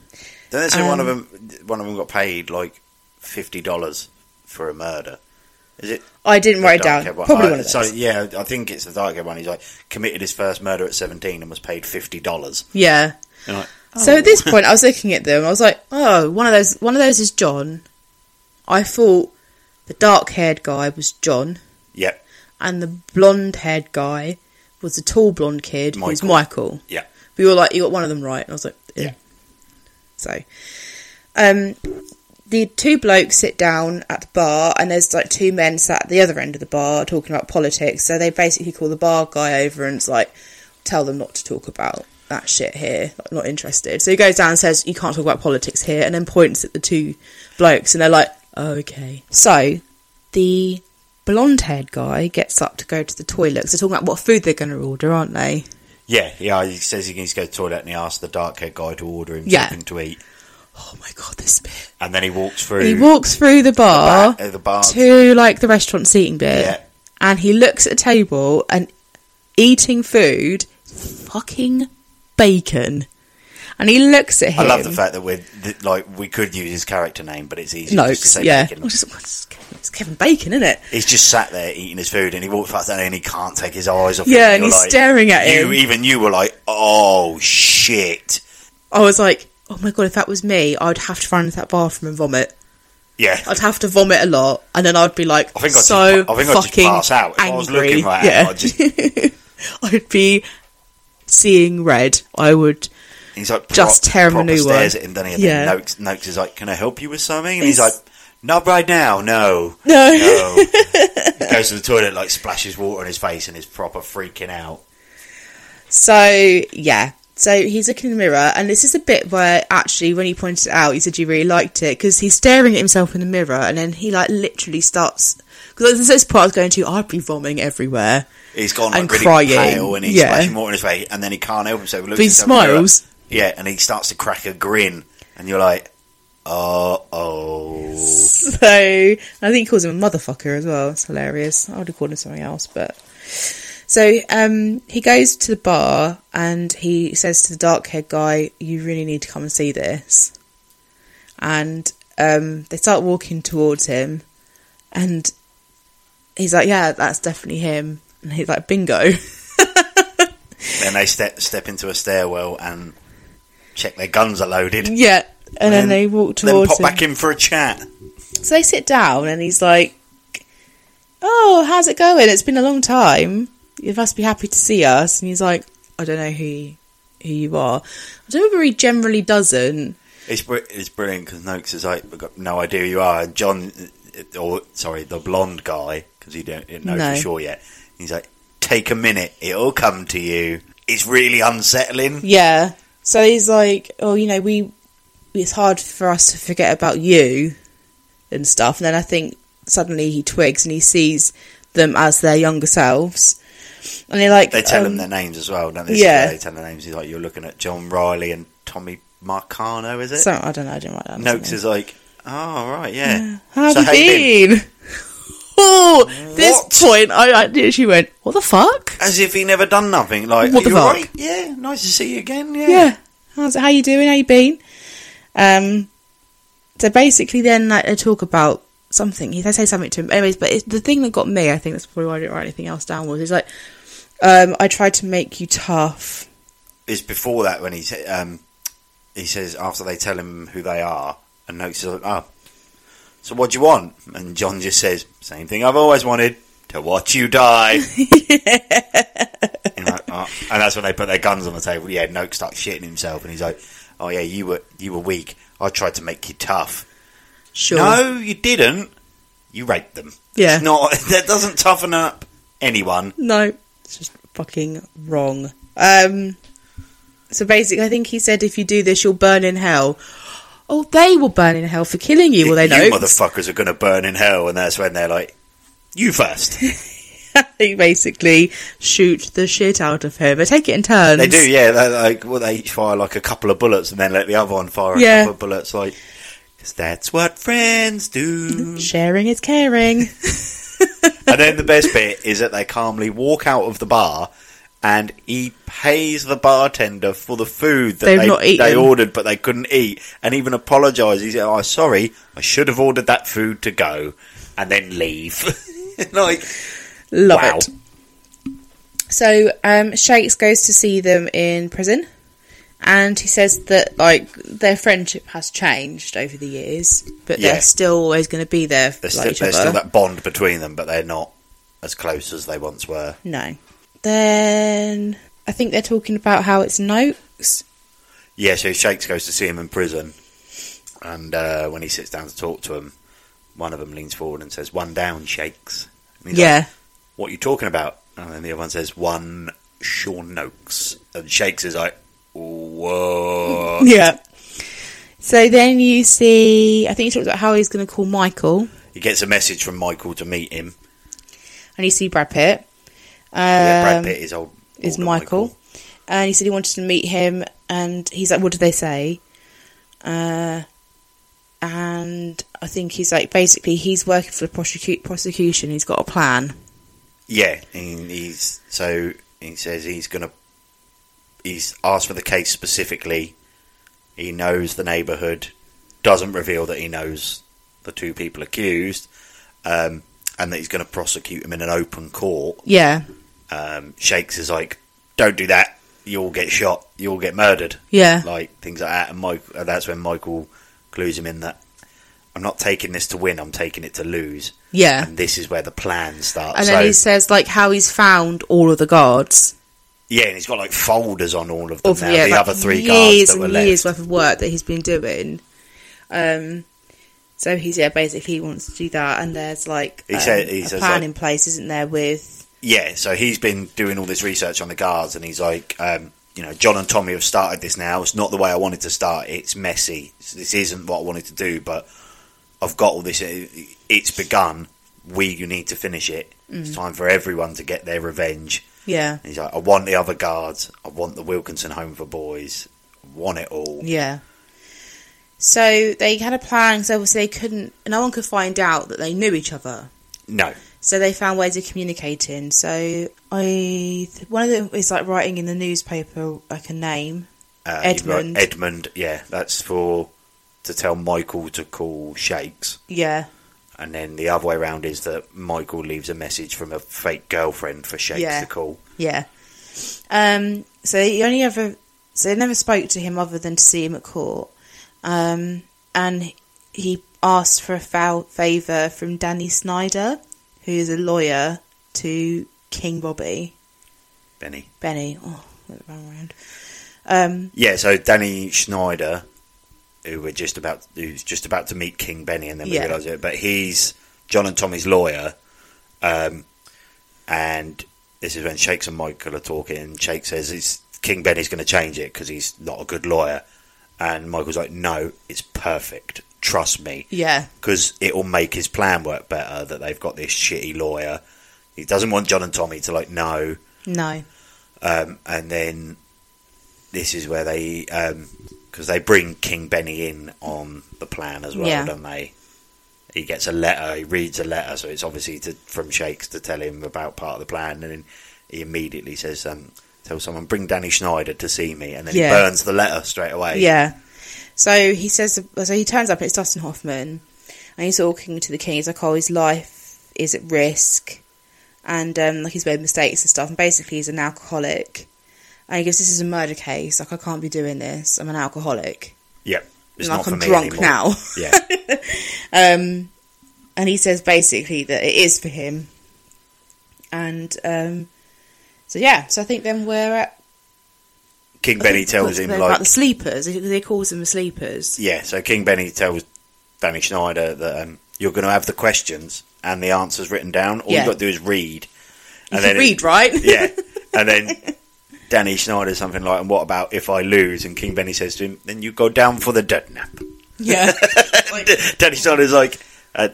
Don't they say one of Um, them? One of them got paid like fifty dollars for a murder. Is it? I didn't write it down. one? Probably I- one of So yeah, I think it's the dark one. He's like committed his first murder at seventeen and was paid fifty dollars. Yeah. Like, So oh. at this point, I was looking at them. I was like, "Oh, one of those. One of those is John." I thought the dark-haired guy was John, Yep. and the blonde-haired guy was the tall blonde kid who's Michael. Michael. Yeah. We were like, you got one of them right, and I was like, yeah. Yeah. So, um, the two blokes sit down at the bar, and there's like two men sat at the other end of the bar talking about politics. So they basically call the bar guy over and it's like, tell them not to talk about that shit here. Like, not interested. So he goes down and says, you can't talk about politics here, and then points at the two blokes, and they're like, oh, okay. So the blonde haired guy gets up to go to the toilet 'cause they're talking about what food they're going to order, aren't they? Yeah, yeah. He says he needs to go to the toilet and he asks the dark haired guy to order him Yeah. something to eat, Oh my god, this bit. and then he walks through. He walks through the bar, back of uh, the bar. to like the restaurant seating bit, Yeah. and he looks at a table and eating food, fucking bacon, and he looks at him. I love the fact that we're th- like we could use his character name, but it's easy just to Nokes, say yeah. Bacon. Well, just- it's Kevin- it's Kevin Bacon, isn't it? He's just sat there eating his food, and he walks past that, and he can't take his eyes off. Yeah, him, and you're he's like- staring at you, him. Even you were like, "Oh shit!" I was like, oh my god, if that was me, I'd have to run into that bathroom and vomit. Yeah, I'd have to vomit a lot, and then I'd be like, I think I'd so just, I think I'd just fucking pass out if angry. I was looking right yeah. at him. I'd just, [LAUGHS] I'd be seeing red. I would. He's like Just tear him a new stares one. at him, doesn't he? And Yeah. then Nokes, Nokes is like, "Can I help you with something?" And he's It's- like, "Not right now, no." No. No. [LAUGHS] he goes to the toilet, like splashes water on his face, and is proper freaking out. So yeah. So he's looking in the mirror, and this is a bit where actually, when he pointed it out, he said you really liked it because he's staring at himself in the mirror, and then he like literally starts. Because this part I was going to, I'd be vomiting everywhere. He's gone like And really crying, pale, and he's yeah. splashing water in his face, and then he can't help himself. He But he at himself in the mirror. smiles. Yeah, and he starts to crack a grin, and you're like, "Oh, oh." [LAUGHS] So I think he calls him a motherfucker as well. It's hilarious. I would have called him something else, but so um, he goes to the bar and he says to the dark haired guy, "You really need to come and see this." And um, they start walking towards him, and he's like, "Yeah, that's definitely him." And he's like, "Bingo." [LAUGHS] Then they step step into a stairwell and check their guns are loaded. yeah, and, then, they walk towards. Then pop him. back in for a chat. So they sit down and he's like, Oh, how's it going? It's been a long time. You must be happy to see us. And he's like, I don't know who you, who you are. I don't know he generally doesn't. It's br- it's brilliant because Nokes is like, "I've got no idea who you are." And John uh, or sorry, the blonde guy, because he don't know No. for sure yet. He's like, take a minute, it'll come to you. It's really unsettling. Yeah. So he's like, oh, you know, we it's hard for us to forget about you and stuff. And then I think suddenly he twigs and he sees them as their younger selves, and they're like, They tell um, him their names as well, don't they? yeah. They tell their names. He's like, you're looking at John Reilly and Tommy Marcano, is it? So I don't know. I didn't write that. Nokes is like, oh, right, yeah. How So have you you been? Oh, this What? point, I, I literally went, "What the fuck?" As if he never done nothing. Like, What the "You fuck?" alright? Yeah, nice to see you again. Yeah. Yeah. How's how you doing? How you been? Um. So basically, then like, they talk about something. He They say something to him. Anyways, but it's, the thing that got me, I think that's probably why I didn't write anything else down. Was he's like, um, "I tried to make you tough." Is before that when he um, he says after they tell him who they are, and like, oh, so what do you want? And John just says, same thing I've always wanted, to watch you die. [LAUGHS] And, like, oh. And that's when they put their guns on the table. Yeah, Noak starts shitting himself, and he's like, oh yeah, you were you were weak. I tried to make you tough. Sure. No, you didn't. You raped them. Yeah. It's not [LAUGHS] that doesn't toughen up anyone. No, it's just fucking wrong. Um, so basically, I think he said, "If you do this, you'll burn in hell." Oh, they will burn in hell for killing you. Well, they know. you motherfuckers are going to burn in hell, and that's when they're like, "You first. [LAUGHS] they basically shoot the shit out of him. They take it in turns. they do, yeah. They like, well, they each fire like a couple of bullets, and then let the other one fire a couple of bullets, like, because that's what friends do. Sharing is caring. [LAUGHS] and then the best bit is that they calmly walk out of the bar. And he pays the bartender for the food that They've they, not eaten. they ordered, but they couldn't eat, and even apologises. He said, "Oh, sorry, I should have ordered that food to go, and then leave." [LAUGHS] like, Love Wow. it. So um, Shakes goes to see them in prison, and he says that like their friendship has changed over the years, but Yeah. they're still always going to be there for there's, like, still, there's still that bond between them, but they're not as close as they once were. No. Then I think they're talking about how it's Nokes. Yeah, so Shakes goes to see him in prison, and uh, when he sits down to talk to him, one of them leans forward and says, "One down, Shakes." He's like, Yeah. what are you talking about? And then the other one says, "One Sean Nokes," and Shakes is like, "Whoa!" [LAUGHS] Yeah. So then you see, I think he talks about how he's going to call Michael, he gets a message from Michael to meet him. and you see Brad Pitt. Um, yeah, Brad Pitt is old. is older Michael. And he said he wanted to meet him, and he's like, "What did they say?" Uh, and I think he's like, basically, he's working for the prosecu- prosecution. He's got a plan. Yeah, and he's so he says he's gonna. He's asked for the case specifically. He knows the neighbourhood. Doesn't reveal that he knows the two people accused, um, and that he's going to prosecute him in an open court. Yeah, Um, Shakes is like, "Don't do that. You'll get shot. You'll get murdered." yeah, Like things like that. And Mike, uh, that's when Michael clues him in that I'm not taking this to win. I'm taking it to lose. yeah. And this is where the plan starts. And so, then he says like how he's found all of the guards Yeah, and he's got like folders on all of them of now. yeah, the like other three guards that were and left. years worth of work that he's been doing. Um, so he's yeah basically he wants to do that, and there's like He um, said- he a plan like- in place, isn't there? With Yeah, so he's been doing all this research on the guards, and he's like, um, you know, John and Tommy have started this now. It's not the way I wanted to start. It's messy. This isn't what I wanted to do, but I've got all this. It's begun. We you need to finish it. Mm. It's time for everyone to get their revenge. yeah, And he's like, I want the other guards. I want the Wilkinson Home for Boys. I want it all. Yeah. So they had a plan, so obviously they couldn't, no one could find out that they knew each other. No. So they found ways of communicating. So I, one of them is like writing in the newspaper like a name. Uh, Edmund. Edmund, yeah, that's for to tell Michael to call Shakes. Yeah, And then the other way around is that Michael leaves a message from a fake girlfriend for Shakes Yeah. to call. yeah. Um. So he only ever, so they never spoke to him other than to see him at court. Um. And he asked for a foul favour from Danny Snyder, who is a lawyer to King Bobby. Benny. Benny. Oh, it around. Um, Yeah, so Danny Snyder who we're just about who's just about to meet King Benny, and then we Yeah. realise it. But he's John and Tommy's lawyer, um, and this is when Shakes and Michael are talking. Shake says it's King Benny's going to change it because he's not a good lawyer, and Michael's like, "No, it's perfect. Trust me." Yeah. because it will make his plan work better that they've got this shitty lawyer. He doesn't want John and Tommy to like know, No. um, and then this is where they because they bring King Benny in on the plan as well, Yeah. don't they? He gets a letter. He reads a letter, so it's obviously to, from Shakes to tell him about part of the plan, and then he immediately says, um, "Tell someone bring Danny Snyder to see me," and then Yeah. he burns the letter straight away. Yeah. So he says, so he turns up and it's Dustin Hoffman, and he's talking to the king. He's like, oh, his life is at risk, and um, like he's made mistakes and stuff. And basically, he's an alcoholic. And he goes, this is a murder case. Like I can't be doing this. I'm an alcoholic. yeah. It's like I'm drunk anymore. now. Yeah, [LAUGHS] Um, and he says basically that it is for him. And um, so yeah, so I think then we're at. King Benny tells him like about the sleepers. They he calls them the sleepers. Yeah, so King Benny tells Danny Snyder that um, you're going to have the questions and the answers written down. All Yeah. you've got to do is read. You can read, right? [LAUGHS] yeah, and then [LAUGHS] Danny Snyder something like, "And what about if I lose?" And King Benny says to him, "Then you go down for the dirt nap." yeah. [LAUGHS] Danny Snyder's like, uh,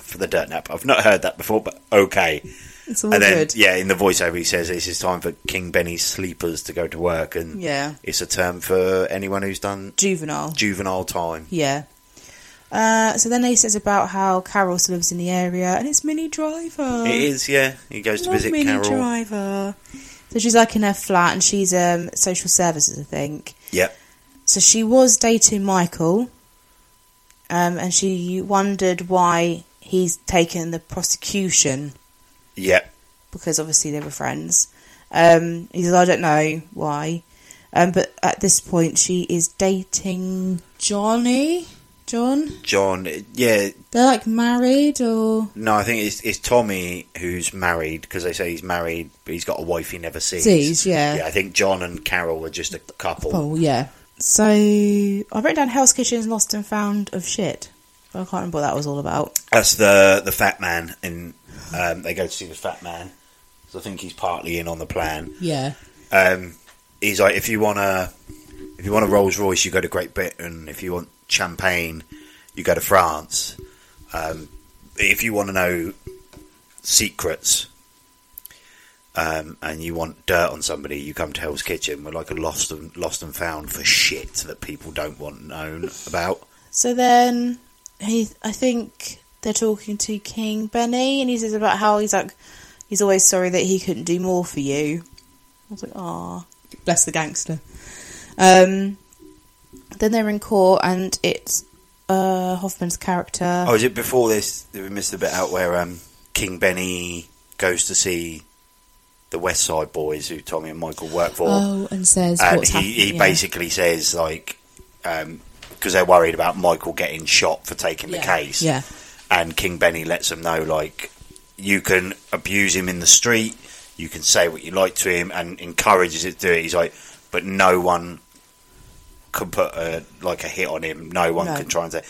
"For the dirt nap." I've not heard that before, but okay. It's all and then, good. yeah, in the voiceover, he says this is time for King Benny's sleepers to go to work, and Yeah. it's a term for anyone who's done Juvenile. juvenile time. Yeah. Uh, so then he says about how Carol still lives in the area, and it's Minnie Driver. It is, yeah. He goes to Love visit Minnie Carol. Driver. So she's like in her flat, and she's um social services, I think. Yep. So she was dating Michael, um, and she wondered why he's taken the prosecution Yep. because obviously they were friends. Um, he says, I don't know why. Um, but at this point, she is dating Johnny. John? John, yeah, They're like married or. no, I think it's, it's Tommy who's married because they say he's married, but he's got a wife he never sees. Sees, yeah. Yeah, I think John and Carol are just a couple. Oh, yeah. So I've written down Hell's Kitchen's Lost and Found of Shit. But I can't remember what that was all about. That's the the fat man, and um, they go to see the fat man. So I think he's partly in on the plan. Yeah. Um, he's like, if you want a if you want a Rolls Royce, you go to Great Britain. If you want champagne, you go to France. Um, if you want to know secrets, um, and you want dirt on somebody, you come to Hell's Kitchen. We're like a lost and lost and found for shit that people don't want known about. So then he, I think they're talking to King Benny, and he says about how he's like, he's always sorry that he couldn't do more for you. I was like, ah, bless the gangster. Um, then they're in court, and it's uh, Hoffman's character. Oh, is it before this? Did We missed a bit out where um, King Benny goes to see the West Side Boys, who Tommy and Michael work for. Oh, and says and he, he yeah. basically says like because they're worried about Michael getting shot for taking the Yeah. case, Yeah. And King Benny lets them know like you can abuse him in the street, you can say what you like to him, and encourages it to do it. He's like, but no one can put a like a hit on him. No one No. can try and say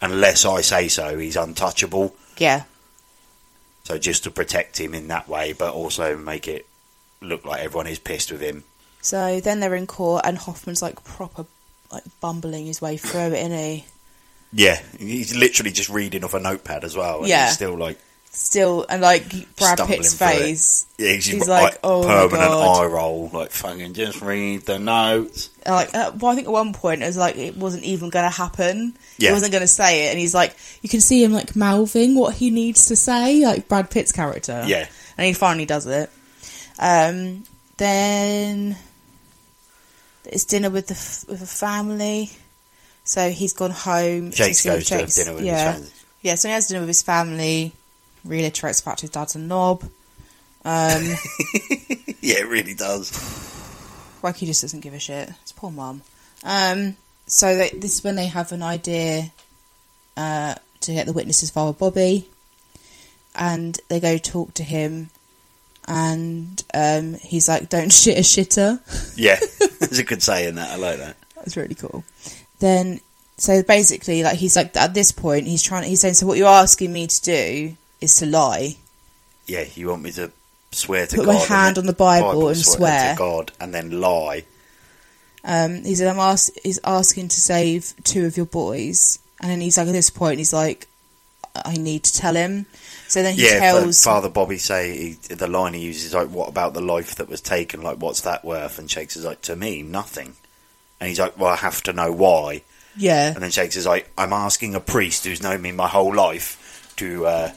unless I say so. He's untouchable. Yeah. So just to protect him in that way, but also make it look like everyone is pissed with him. So then they're in court, and Hoffman's like proper, like bumbling his way through it, isn't he? Yeah, he's literally just reading off a notepad as well. And Yeah. he's still like Still, and like Brad Pitt's face, yeah, he's, He's like, like, "Oh permanent God." eye roll, like fucking just read the notes. And, like uh, well, I think at one point it was like it wasn't even going to happen. Yeah. He wasn't going to say it, and he's like, you can see him like mouthing what he needs to say, like Brad Pitt's character. Yeah. and he finally does it. Um, then it's dinner with the f- with a family. So he's gone home. Shakes to goes to have dinner with yeah. his friends. Yeah, so he has dinner with his family. Reiterates the fact his dad's a knob. Um, [LAUGHS] Yeah, it really does. like he just doesn't give a shit. It's poor mum. Um, so they, this is when they have an idea uh, to get the witnesses father, Bobby, and they go talk to him, and um, he's like, "Don't [LAUGHS] shit a shitter." Yeah, [LAUGHS] there's a good saying that. I like that. That's really cool. Then so basically, like he's like at this point, he's trying. He's saying, "So what you're asking me to do is to lie." Yeah, you want me to swear to Put God. my and hand on the Bible and swear. to God and then lie. Um, he said, "I'm ask- he's asking to save two of your boys," and then he's like, at this point, he's like, "I need to tell him." So then he yeah, tells, Father Bobby say he, the line he uses like, "What about the life that was taken? Like, what's that worth?" And Shakes is like, "To me, nothing." And he's like, "Well, I have to know why." "Yeah, And then Shakes is like, "I'm asking a priest who's known me my whole life to uh,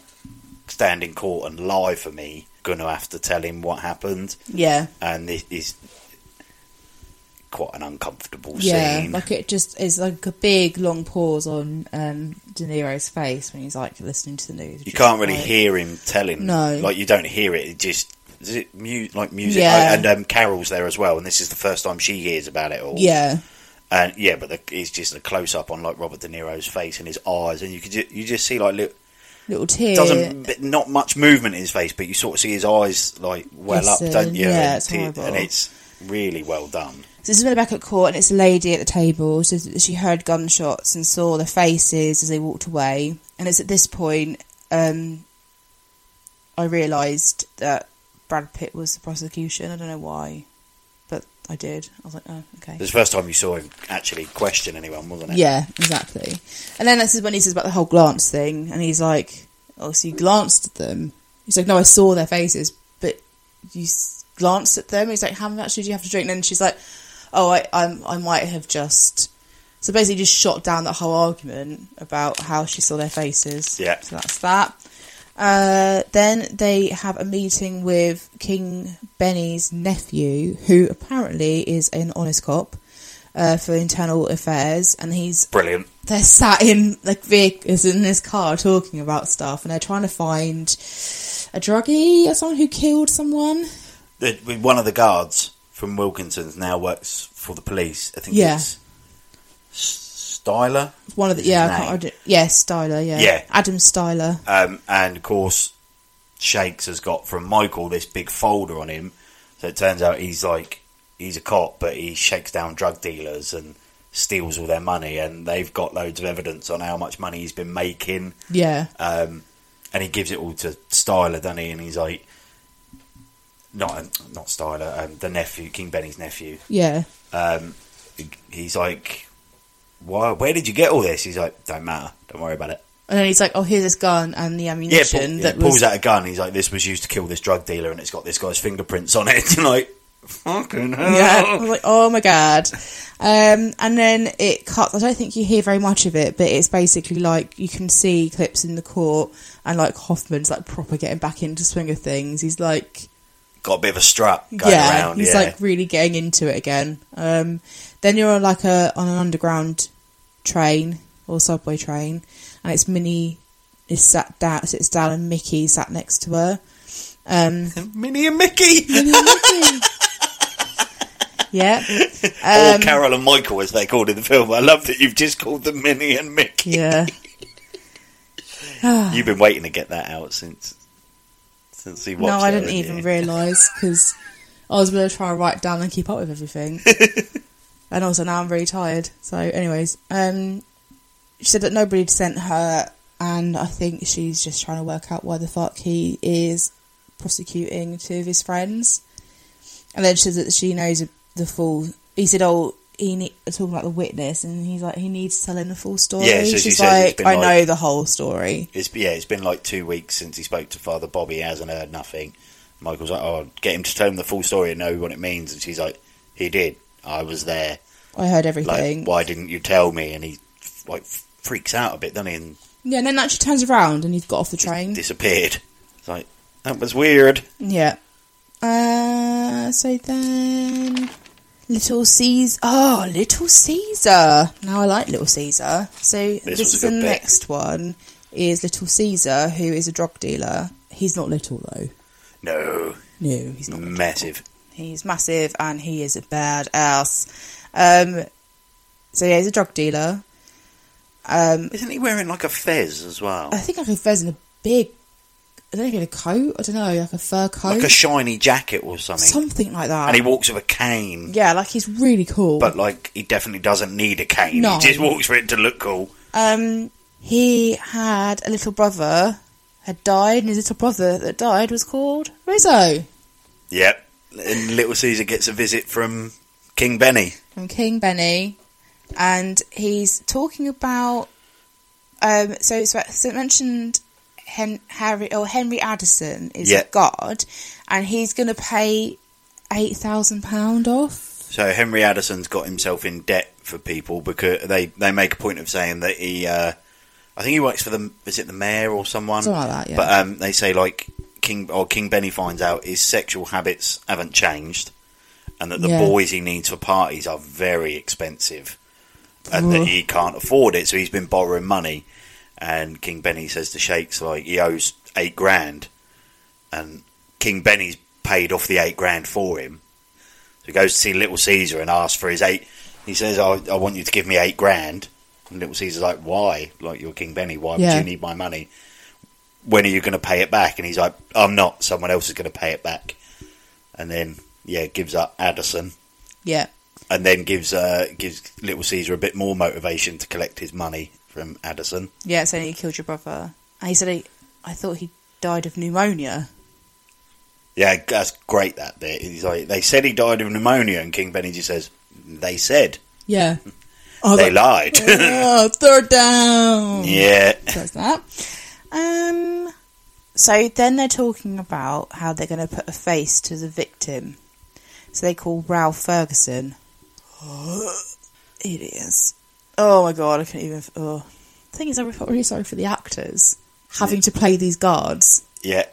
stand in court and lie for me. To have to tell him what happened." yeah." And this is quite an uncomfortable Yeah, scene. like it just is like a big long pause on um, De Niro's face when he's like listening to the news. you can't really like- hear him telling. No. like you don't hear it. It just is it mu- like music. Yeah. Oh, and um, Carol's there as well, and this is the first time she hears about it all. Yeah, and yeah, but the, it's just a close up on like Robert De Niro's face and his eyes, and you could ju- you just see like little, little tear. doesn't not much movement in his face, but you sort of see his eyes like well up, don't you? yeah, and, it's horrible. and it's really well done. So this is when they're back at court, and it's a lady at the table. So she heard gunshots and saw the faces as they walked away. And it's at this point um, I realised that Brad Pitt was the prosecution. I don't know why, but I did. I was like, oh, okay. It was the first time you saw him actually question anyone, wasn't it? Yeah, exactly. And then this is when he says about the whole glance thing, and he's like, "Oh, so you glanced at them?" He's like, "No, I saw their faces, but you s- glanced at them." He's like, "How much did you have to drink?" And then she's like, "Oh, I, I, I might have just." So basically, just shot down that whole argument about how she saw their faces. Yeah. So that's that. Uh, then they have a meeting with King Benny's nephew, who apparently is an honest cop uh, for internal affairs, and he's Brilliant. they're sat in like vehicles in this car talking about stuff, and they're trying to find a druggie or someone who killed someone. The, one of the guards from Wilkinson's now works for the police. I think Yeah. it's Styler. One of the yeah, I can't, I yeah, Styler, yeah, Yeah. Adam Styler. Um, and of course, Shakes has got from Michael this big folder on him. So it turns out he's like he's a cop, but he shakes down drug dealers and steals all their money. And they've got loads of evidence on how much money he's been making. Yeah, Um, and he gives it all to Styler, doesn't he? And he's like, not not Styler, um, the nephew, King Benny's nephew. yeah, Um, he's like, why? Where did you get all this? He's like, don't matter, don't worry about it. and then he's like, "Oh, here's this gun and the Yeah, ammunition pull, that pulls was." out a gun. He's like, "This was used to kill this drug dealer, and it's got this guy's fingerprints on it." [LAUGHS] And like, fucking hell. Yeah, I was like, oh my god. Um, and then it cuts. I don't think you hear very much of it, but it's basically like you can see clips in the court, and like Hoffman's like proper getting back into swing of things. He's like, got a bit of a strut going yeah, around. he's yeah, like really getting into it again. Um, then you're on like a on an underground train or subway train, and it's Minnie is sat down, sits down, and Mickey sat next to her. Um, [LAUGHS] Minnie and Mickey, Minnie and Mickey. yeah, [LAUGHS] or Um, Carol and Michael, as they called in the film. I love that you've just called them Minnie and Mickey. yeah. [LAUGHS] You've been waiting to get that out since since we watched. No, I didn't haven't even realise because I was going to try and write down and keep up with everything. [LAUGHS] and also now I'm very tired. So, anyways, um, she said that nobody had sent her, and I think she's just trying to work out why the fuck he is prosecuting two of his friends. And then she says that she knows the full. He said, "Oh." He ne- talking about the witness, and he's like, he needs to tell him the full story. Yeah, so She's like, I like- know the whole story. It's yeah, it's been like two weeks since he spoke to Father Bobby. He hasn't heard nothing. Michael's like, "Oh, get him to tell him the full story and know what it means." And she's like, "He did. I was there. I heard Like, everything. why didn't you tell me?" And he like freaks out a bit, doesn't he? And Yeah, and then that she turns around and he's got off the train. disappeared. It's like that was weird. Yeah. Uh, so then, Little Caesar. Oh, Little Caesar. Now I like Little Caesar. So this, was is the bit. next one. Is Little Caesar, who is a drug dealer. He's not little though. No, No, he's not. massive. He's massive and he is a badass. Um, so yeah, he's a drug dealer. Um, Isn't he wearing like a fez as well? I think I could Fez in a big I don't know if he had a coat. I don't know, like a fur coat, like a shiny jacket or something. something like that. and he walks with a cane. yeah, like he's really cool. But like he definitely doesn't need a cane. No. He just walks for it to look cool. um, he had a little brother had died, and his little brother that died was called Rizzo Yep. And little Caesar gets a visit from King Benny. from King Benny, and he's talking about. Um, so it's so it mentioned Hen- Harry or Henry Addison is Yeah. a god, and he's going to pay eight thousand pound off. So Henry Addison's got himself in debt for people because they, they make a point of saying that he, uh, I think he works for the, is it the mayor or someone? Something like that, yeah. But um, they say like King or King Benny finds out his sexual habits haven't changed, and that the Yeah. boys he needs for parties are very expensive, and that he can't afford it. So he's been borrowing money, and King Benny says to Shakes like he owes eight grand, and King Benny's paid off the eight grand for him. So he goes to see Little Caesar and asks for his eight. He says, I, I want you to give me eight grand. And Little Caesar's like, why? Like, you're King Benny. Why Yeah. would you need my money? When are you going to pay it back? And he's like, I'm not. Someone else is going to pay it back. And then, yeah, gives up Addison. Yeah, And then gives uh, gives Little Caesar a bit more motivation to collect his money from Addison. yeah. So he killed your brother, and he said, he, "I thought he died of pneumonia." Yeah, that's great, that bit. He's like, they said he died of pneumonia. And King Benny just says, they said. Yeah, [LAUGHS] [LAUGHS] oh, they that- lied. oh, third down. yeah. So that's that. Um, so then they're talking about how they're going to put a face to the victim. So they call Ralph Ferguson. [GASPS] it is. Oh my god, I can't even. Oh. The thing is, I felt really sorry for the actors having to play these guards. Yeah,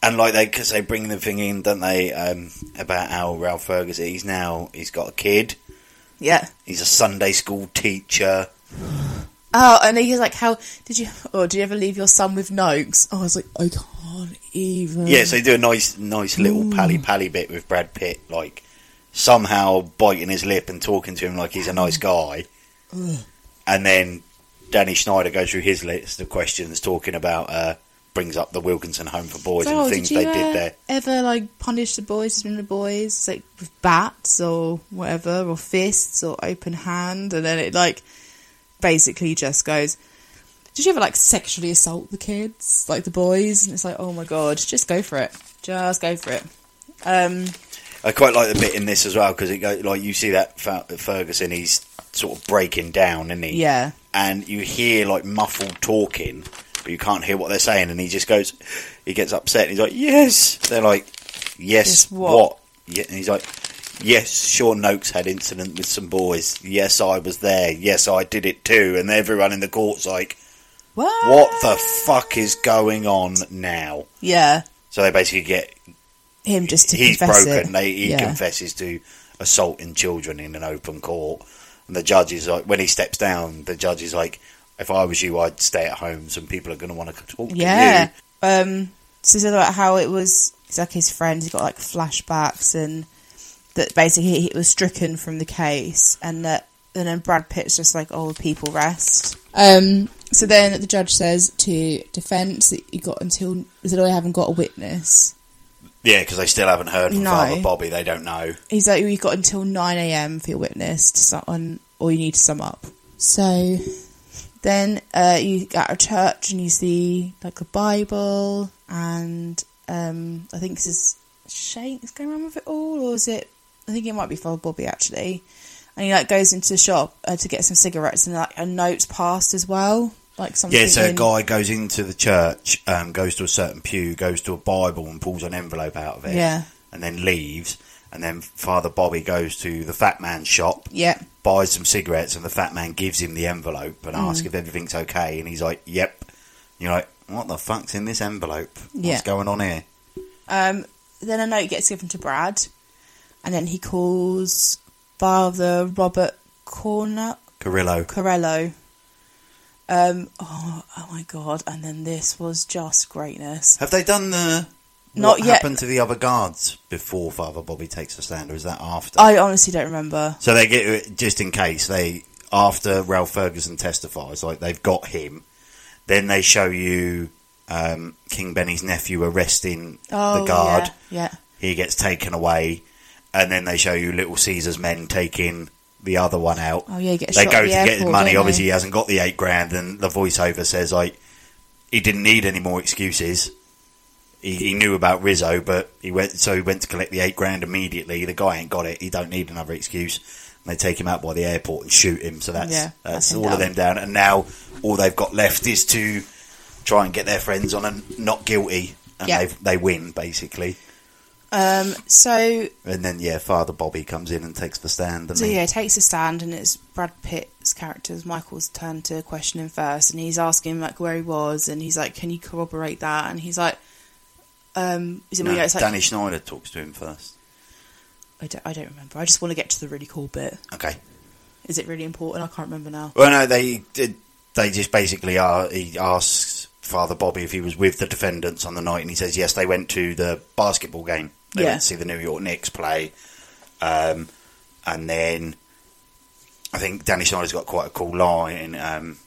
and like they, because they bring the thing in, don't they? Um, about how Ralph Ferguson, he's now he's got a kid. Yeah. He's a Sunday school teacher. [GASPS] Oh, and he's like, "How did you? Oh, did you ever leave your son with Nokes?" Oh, I was like, "I can't even." Yeah, so they do a nice, nice little pally pally bit with Brad Pitt, like somehow biting his lip and talking to him like he's a nice guy, and then Danny Snyder goes through his list of questions, talking about uh, brings up the Wilkinson Home for Boys So, and things did you they uh, did there. ever like punish the boys from the boys like with bats or whatever or fists or open hand? And then it like basically just goes did you ever like sexually assault the kids like the boys? And it's like oh my god just go for it. Just go for it. Um I quite like the bit in this as well because it go like you see that Ferguson, he's sort of breaking down, isn't he? yeah and you hear like muffled talking, but you can't hear what they're saying, and he just goes, he gets upset, and he's like, "Yes." They're like, "Yes, Yes, what?" Yeah, and he's like, "Yes, Sean Nokes had incident with some boys. Yes, I was there. Yes, I did it too." And everyone in the court's like, what "What the fuck is going on now?" yeah So they basically get him just to he's confess broken. They, he yeah. confesses to assaulting children in an open court, and the judge is like, when he steps down, the judge is like, "If I was you, I'd stay at home. Some people are going to want to talk Yeah. to you." Um, so it's about how it was. It's like his friend. He got like flashbacks and that basically he was stricken from the case, and that and then Brad Pitt's just like, "Oh, people rest." Um. So then the judge says to defence that you got until that I haven't got a witness. Yeah, because they still haven't heard from No. Father Bobby. They don't know. He's like, you've got until nine a.m. for your witness to sum on, or you need to sum up. So then uh, you get of church and you see like a Bible, and um, I think this is Shakes going around with it all, or is it? I think it might be Father Bobby actually. And he like goes into the shop uh, to get some cigarettes, and like a note's passed as well, like something. Yeah, so a guy goes into the church, um, goes to a certain pew, goes to a Bible, and pulls an envelope out of it. Yeah. and then leaves. And then Father Bobby goes to the fat man's shop, Yeah, buys some cigarettes, and the fat man gives him the envelope and Mm. asks if everything's okay. And he's like, "Yep." You're like, "What the fuck's in this envelope? Yeah. What's going on here?" Um, then a note gets given to Brad, and then he calls Father Robert Corner Carillo. Corello. Um, oh, oh my god! And then this was just greatness. Have they done the Not what yet. happened to the other guards before Father Bobby takes the stand, or is that after? I honestly don't remember. So they get just in case they after Ralph Ferguson testifies, like they've got him. Then they show you um, King Benny's nephew arresting Oh, the guard. Yeah. He gets taken away, and then they show you Little Caesar's men taking the other one out. Oh, yeah, he gets they go at to the get his money. Obviously, he hasn't got the eight grand, and the voiceover says like he didn't need any more excuses. He, he knew about Rizzo, but he went so he went to collect the eight grand immediately. The guy ain't got it. He don't need another excuse. And they take him out by the airport and shoot him. So that's Yeah, that's that's all of them down. And now all they've got left is to try and get their friends on a not guilty, and Yeah. they they win basically. Um, so, And then yeah, Father Bobby comes in and takes the stand. And so yeah, takes a stand, and it's Brad Pitt's character's Michael's turn to question him first, and he's asking like where he was, and he's like, "Can you corroborate that?" And he's like, "Um, is it no, it's like Danny Snyder talks to him first. I don't, I don't remember. I just want to get to the really cool bit. Okay. Is it really important? I can't remember now. Well, no, they did. They just basically are. He asks Father Bobby if he was with the defendants on the night, and he says yes. They went to the basketball game. They Yeah. went to see the New York Knicks play, um, and then I think Danny Snyder's got quite a cool line. Um,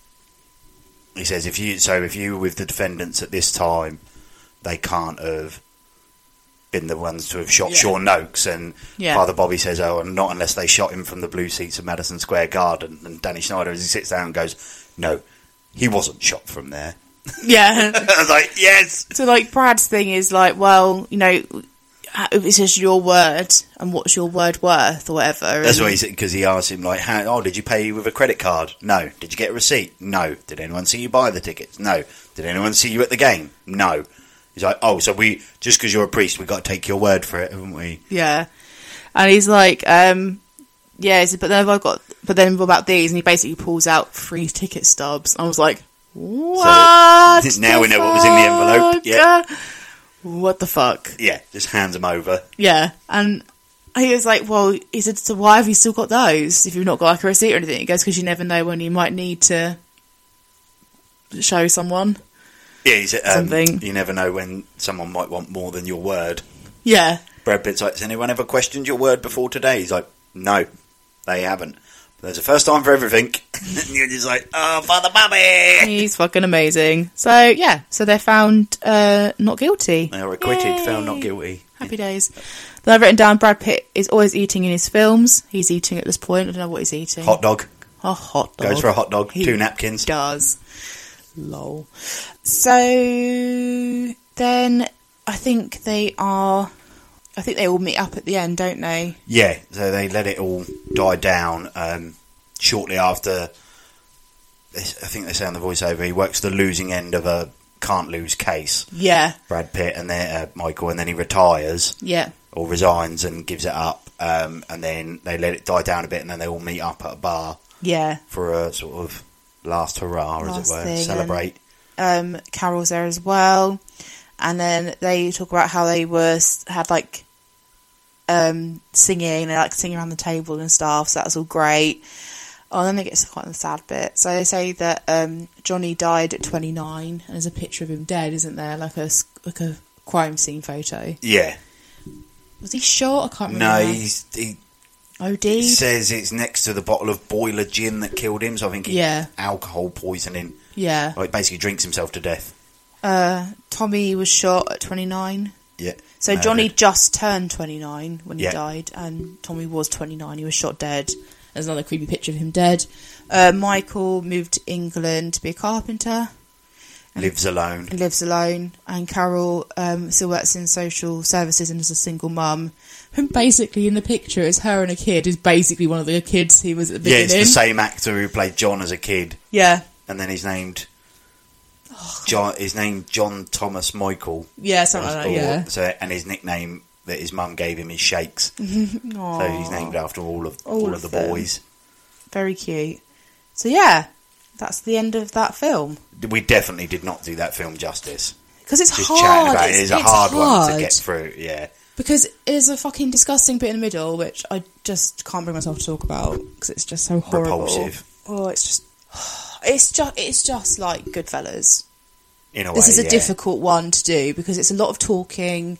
he says if you so if you were with the defendants at this time, they can't have been the ones to have shot Yeah. Sean Nokes. And Yeah. Father Bobby says, "Oh, and not unless they shot him from the blue seats of Madison Square Garden." And Danny Snyder, as he sits down, goes, "No, he wasn't shot from there." [LAUGHS] Yeah. I was like, "Yes." so like Brad's thing is like, well, you know, it's just your word, and what's your word worth, or whatever. That's what he said because he asked him like, How, "Oh, did you pay with a credit card? No. Did you get a receipt? No. Did anyone see you buy the tickets? No. Did anyone see you at the game? No." He's like, "Oh, so we just because you're a priest, we got to take your word for it, haven't we?" Yeah. And he's like, um, yeah, but then have I got, but then what about these? And he basically pulls out three ticket stubs. I was like, what? [LAUGHS] now we know what was in the envelope, yeah. What the fuck? Yeah, just hands them over. Yeah. And he was like, well, he said, so why have you still got those if you've not got like a receipt or anything? He goes, because you never know when you might need to show someone. Yeah, he's, um, Something. You never know when someone might want more than your word. Yeah. Brad Pitt's like, has anyone ever questioned your word before today? He's like, no, they haven't. There's a first time for everything. [LAUGHS] and you're just like, oh, Father Bobby! He's fucking amazing. So, yeah. So they're found uh, not guilty. They are acquitted, Yay. found not guilty. Happy days. Then I've written down Brad Pitt is always eating in his films. He's eating at this point. I don't know what he's eating. Hot dog. A hot dog. Goes for a hot dog, He two napkins. Does. Lol. So then I think they are. I think they all meet up at the end, don't they? Yeah, so they let it all die down um, shortly after. I think they say on the voiceover he works the losing end of a can't lose case. Yeah. Brad Pitt and then uh, Michael, and then he retires. Yeah. or resigns and gives it up, um, and then they let it die down a bit, and then they all meet up at a bar Yeah. for a sort of last hurrah, Last as it were, thing, celebrate. um, Carol's there as well, and then they talk about how they were had like um, singing, they like singing around the table and stuff. So that's all great. Oh, and then they get to quite the sad bit. So they say that um, Johnny died at 29, and there's a picture of him dead, isn't there? Like a like a crime scene photo. Yeah, Was he shot? I can't remember. no, he's, he OD. says it's next to the bottle of boiler gin that killed him, so I think he Yeah. alcohol poisoning. Yeah. Like basically drinks himself to death. Uh, Tommy was shot at 29. Yeah. So murdered. Johnny just turned 29 when he Yeah. died, and Tommy was 29. He was shot dead. There's another creepy picture of him dead. Uh, Michael moved to England to be a carpenter. lives alone. He lives alone, and Carol um, still works in social services and is a single mum. And basically, in the picture, it's her and a kid. Is basically one of the kids he was at the Yeah, it's the same actor who played John as a kid, Yeah, and then he's named. John, his name John Thomas Michael. yeah, something like that. Yeah. So, and his nickname that his mum gave him is Shakes. [LAUGHS] So he's named after all of all, All of, of the boys. Very cute. So yeah, that's the end of that film. We definitely did not do that film justice. Because it's Just hard. about it it's, is a it's hard, one to get through. Yeah, because there's a fucking disgusting bit in the middle which I just can't bring myself to talk about because it's just so horrible. Repulsive. Oh, it's just, [SIGHS] it's just, it's just like Goodfellas. In a This way. is a yeah. difficult one to do because it's a lot of talking,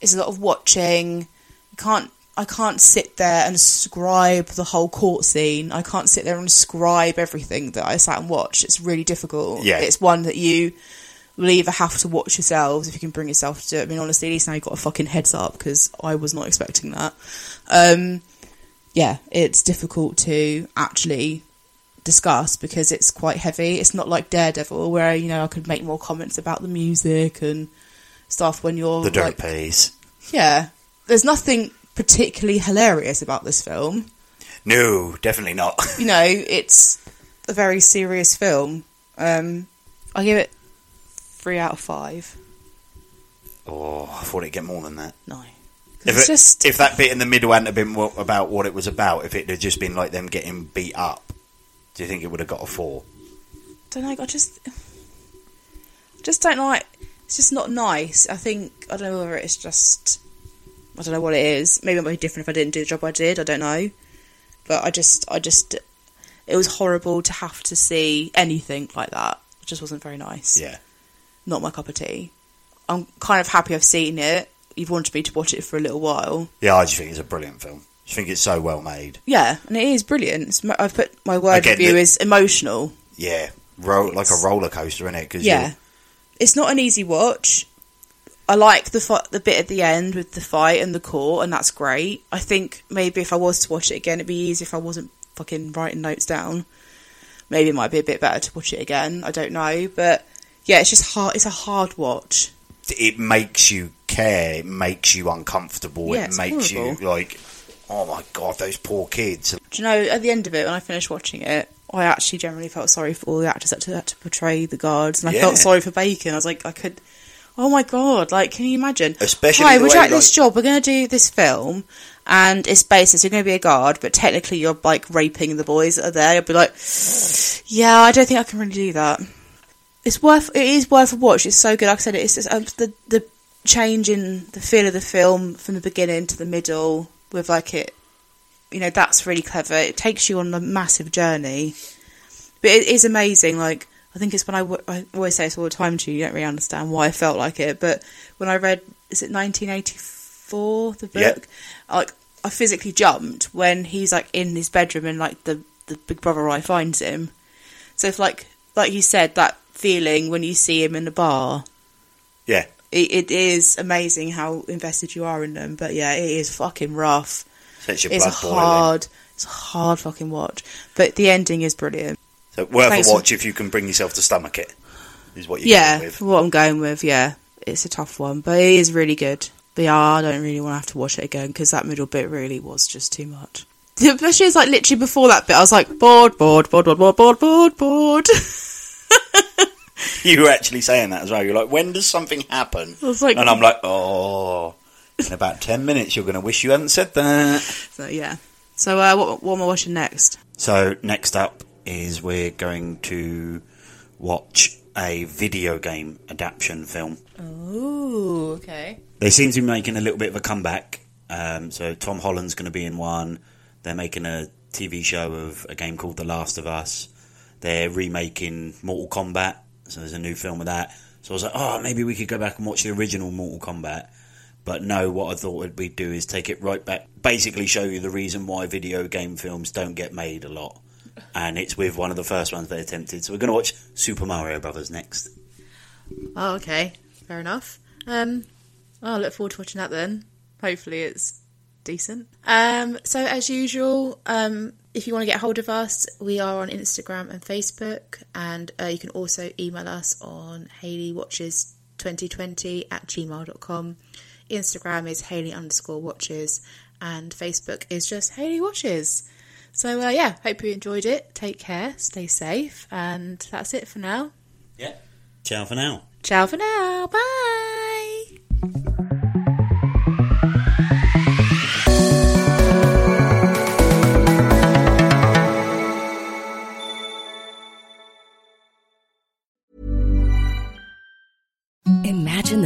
it's a lot of watching. You can't, I can't sit there and scribe the whole court scene. I can't sit there and scribe everything that I sat and watched. It's really difficult. Yeah. it's one that you will either have to watch yourselves if you can bring yourself to do it. I mean, honestly, at least now you've got a fucking heads up because I was not expecting that. Um, yeah, it's difficult to actually discuss because it's quite heavy. It's not like Daredevil where you know I could make more comments about the music and stuff when you're The dirt like, piece. yeah. There's nothing particularly hilarious about this film. No, definitely not. [LAUGHS] You know, it's a very serious film. Um, I give it three out of five. oh, I thought it'd get more than that. No, If, it's it- just if that bit in the middle hadn't been about what it was about, if it had just been like them getting beat up, do you think it would have got a four? don't know. I just, just don't like. It's just not nice. I think I don't know whether it's just. I don't know what it is. Maybe it might be different if I didn't do the job I did. I don't know, but I just, I just, it was horrible to have to see anything like that. It just wasn't very nice. Yeah. Not my cup of tea. I'm kind of happy I've seen it. You've wanted me to watch it for a little while. Yeah, I just think it's a brilliant film. I think it's so well made. Yeah, and it is brilliant. It's, I've put my word Again, review the- is emotional. Yeah, ro- like a roller coaster in it. Cause Yeah, it's not an easy watch. I like the fi- the bit at the end with the fight and the court, and that's great. I think maybe if I was to watch it again, it'd be easier if I wasn't fucking writing notes down. Maybe it might be a bit better to watch it again. I don't know, but yeah, it's just hard. It's a hard watch. it makes you care. It makes you uncomfortable. Yeah, it makes you like, oh my god, those poor kids. Do you know, at the end of it, when I finished watching it, I actually generally felt sorry for all the actors that had to, portray the guards, and I Yeah. felt sorry for Bacon. I was like, I could, oh my god, like, can you imagine? Especially Hi, would you like this job? We're going to do this film, and it's based, so you're going to be a guard, but technically you're like raping the boys that are there. I'd be like, [SIGHS] yeah, I don't think I can really do that. It's worth, it is worth a watch. It's so good. Like I said, it's just, um, the the change in the feel of the film from the beginning to the middle with like it you know that's really clever. It takes you on a massive journey. But it is amazing like i think it's when I, w- I always say this all the time to you you don't really understand why i felt like it but when i read is it 1984 the book? Yep. like i physically jumped when he's like in his bedroom and like the the big brother eye finds him. So if like like you said that feeling when you see him in the bar. Yeah, it, it is amazing how invested you are in them but yeah it is fucking rough your it's a boiling. hard, it's a hard fucking watch. But the ending is brilliant. So worth Thanks a for- watch if you can bring yourself to stomach it. Is what you're yeah, for what I'm going with, yeah, it's a tough one, but it is really good. But yeah, I don't really want to have to watch it again because that middle bit really was just too much. [LAUGHS] Especially as like literally before that bit, I was like bored, bored, bored, bored, bored, bored, bored, bored. [LAUGHS] [LAUGHS] You were actually saying that as well. You're like, when does something happen? I was like- and I'm like, oh, in about ten minutes, you're going to wish you hadn't said that. so yeah. So uh, what, what am I watching next? So next up is we're going to watch a video game adaptation film. Ooh, okay. They seem to be making a little bit of a comeback. Um, so Tom Holland's going to be in one. They're making a TV show of a game called The Last of Us. They're remaking Mortal Kombat. So there's a new film of that. So I was like, oh, maybe we could go back and watch the original Mortal Kombat. But no, what I thought we'd do is take it right back. Basically, show you the reason why video game films don't get made a lot. And it's with one of the first ones they attempted. So we're going to watch Super Mario Brothers next. Oh, okay. Fair enough. Um, I look forward to watching that then. Hopefully it's decent. Um, so as usual, um, if you want to get hold of us, we are on Instagram and Facebook, and uh, you can also email us on HaleyWatches2020 at gmail.com. Instagram is Haley underscore watches, and Facebook is just Haley Watches. So uh, yeah, hope you enjoyed it. Take care, stay safe, and that's it for now. Yeah. Ciao for now. Ciao for now. Bye.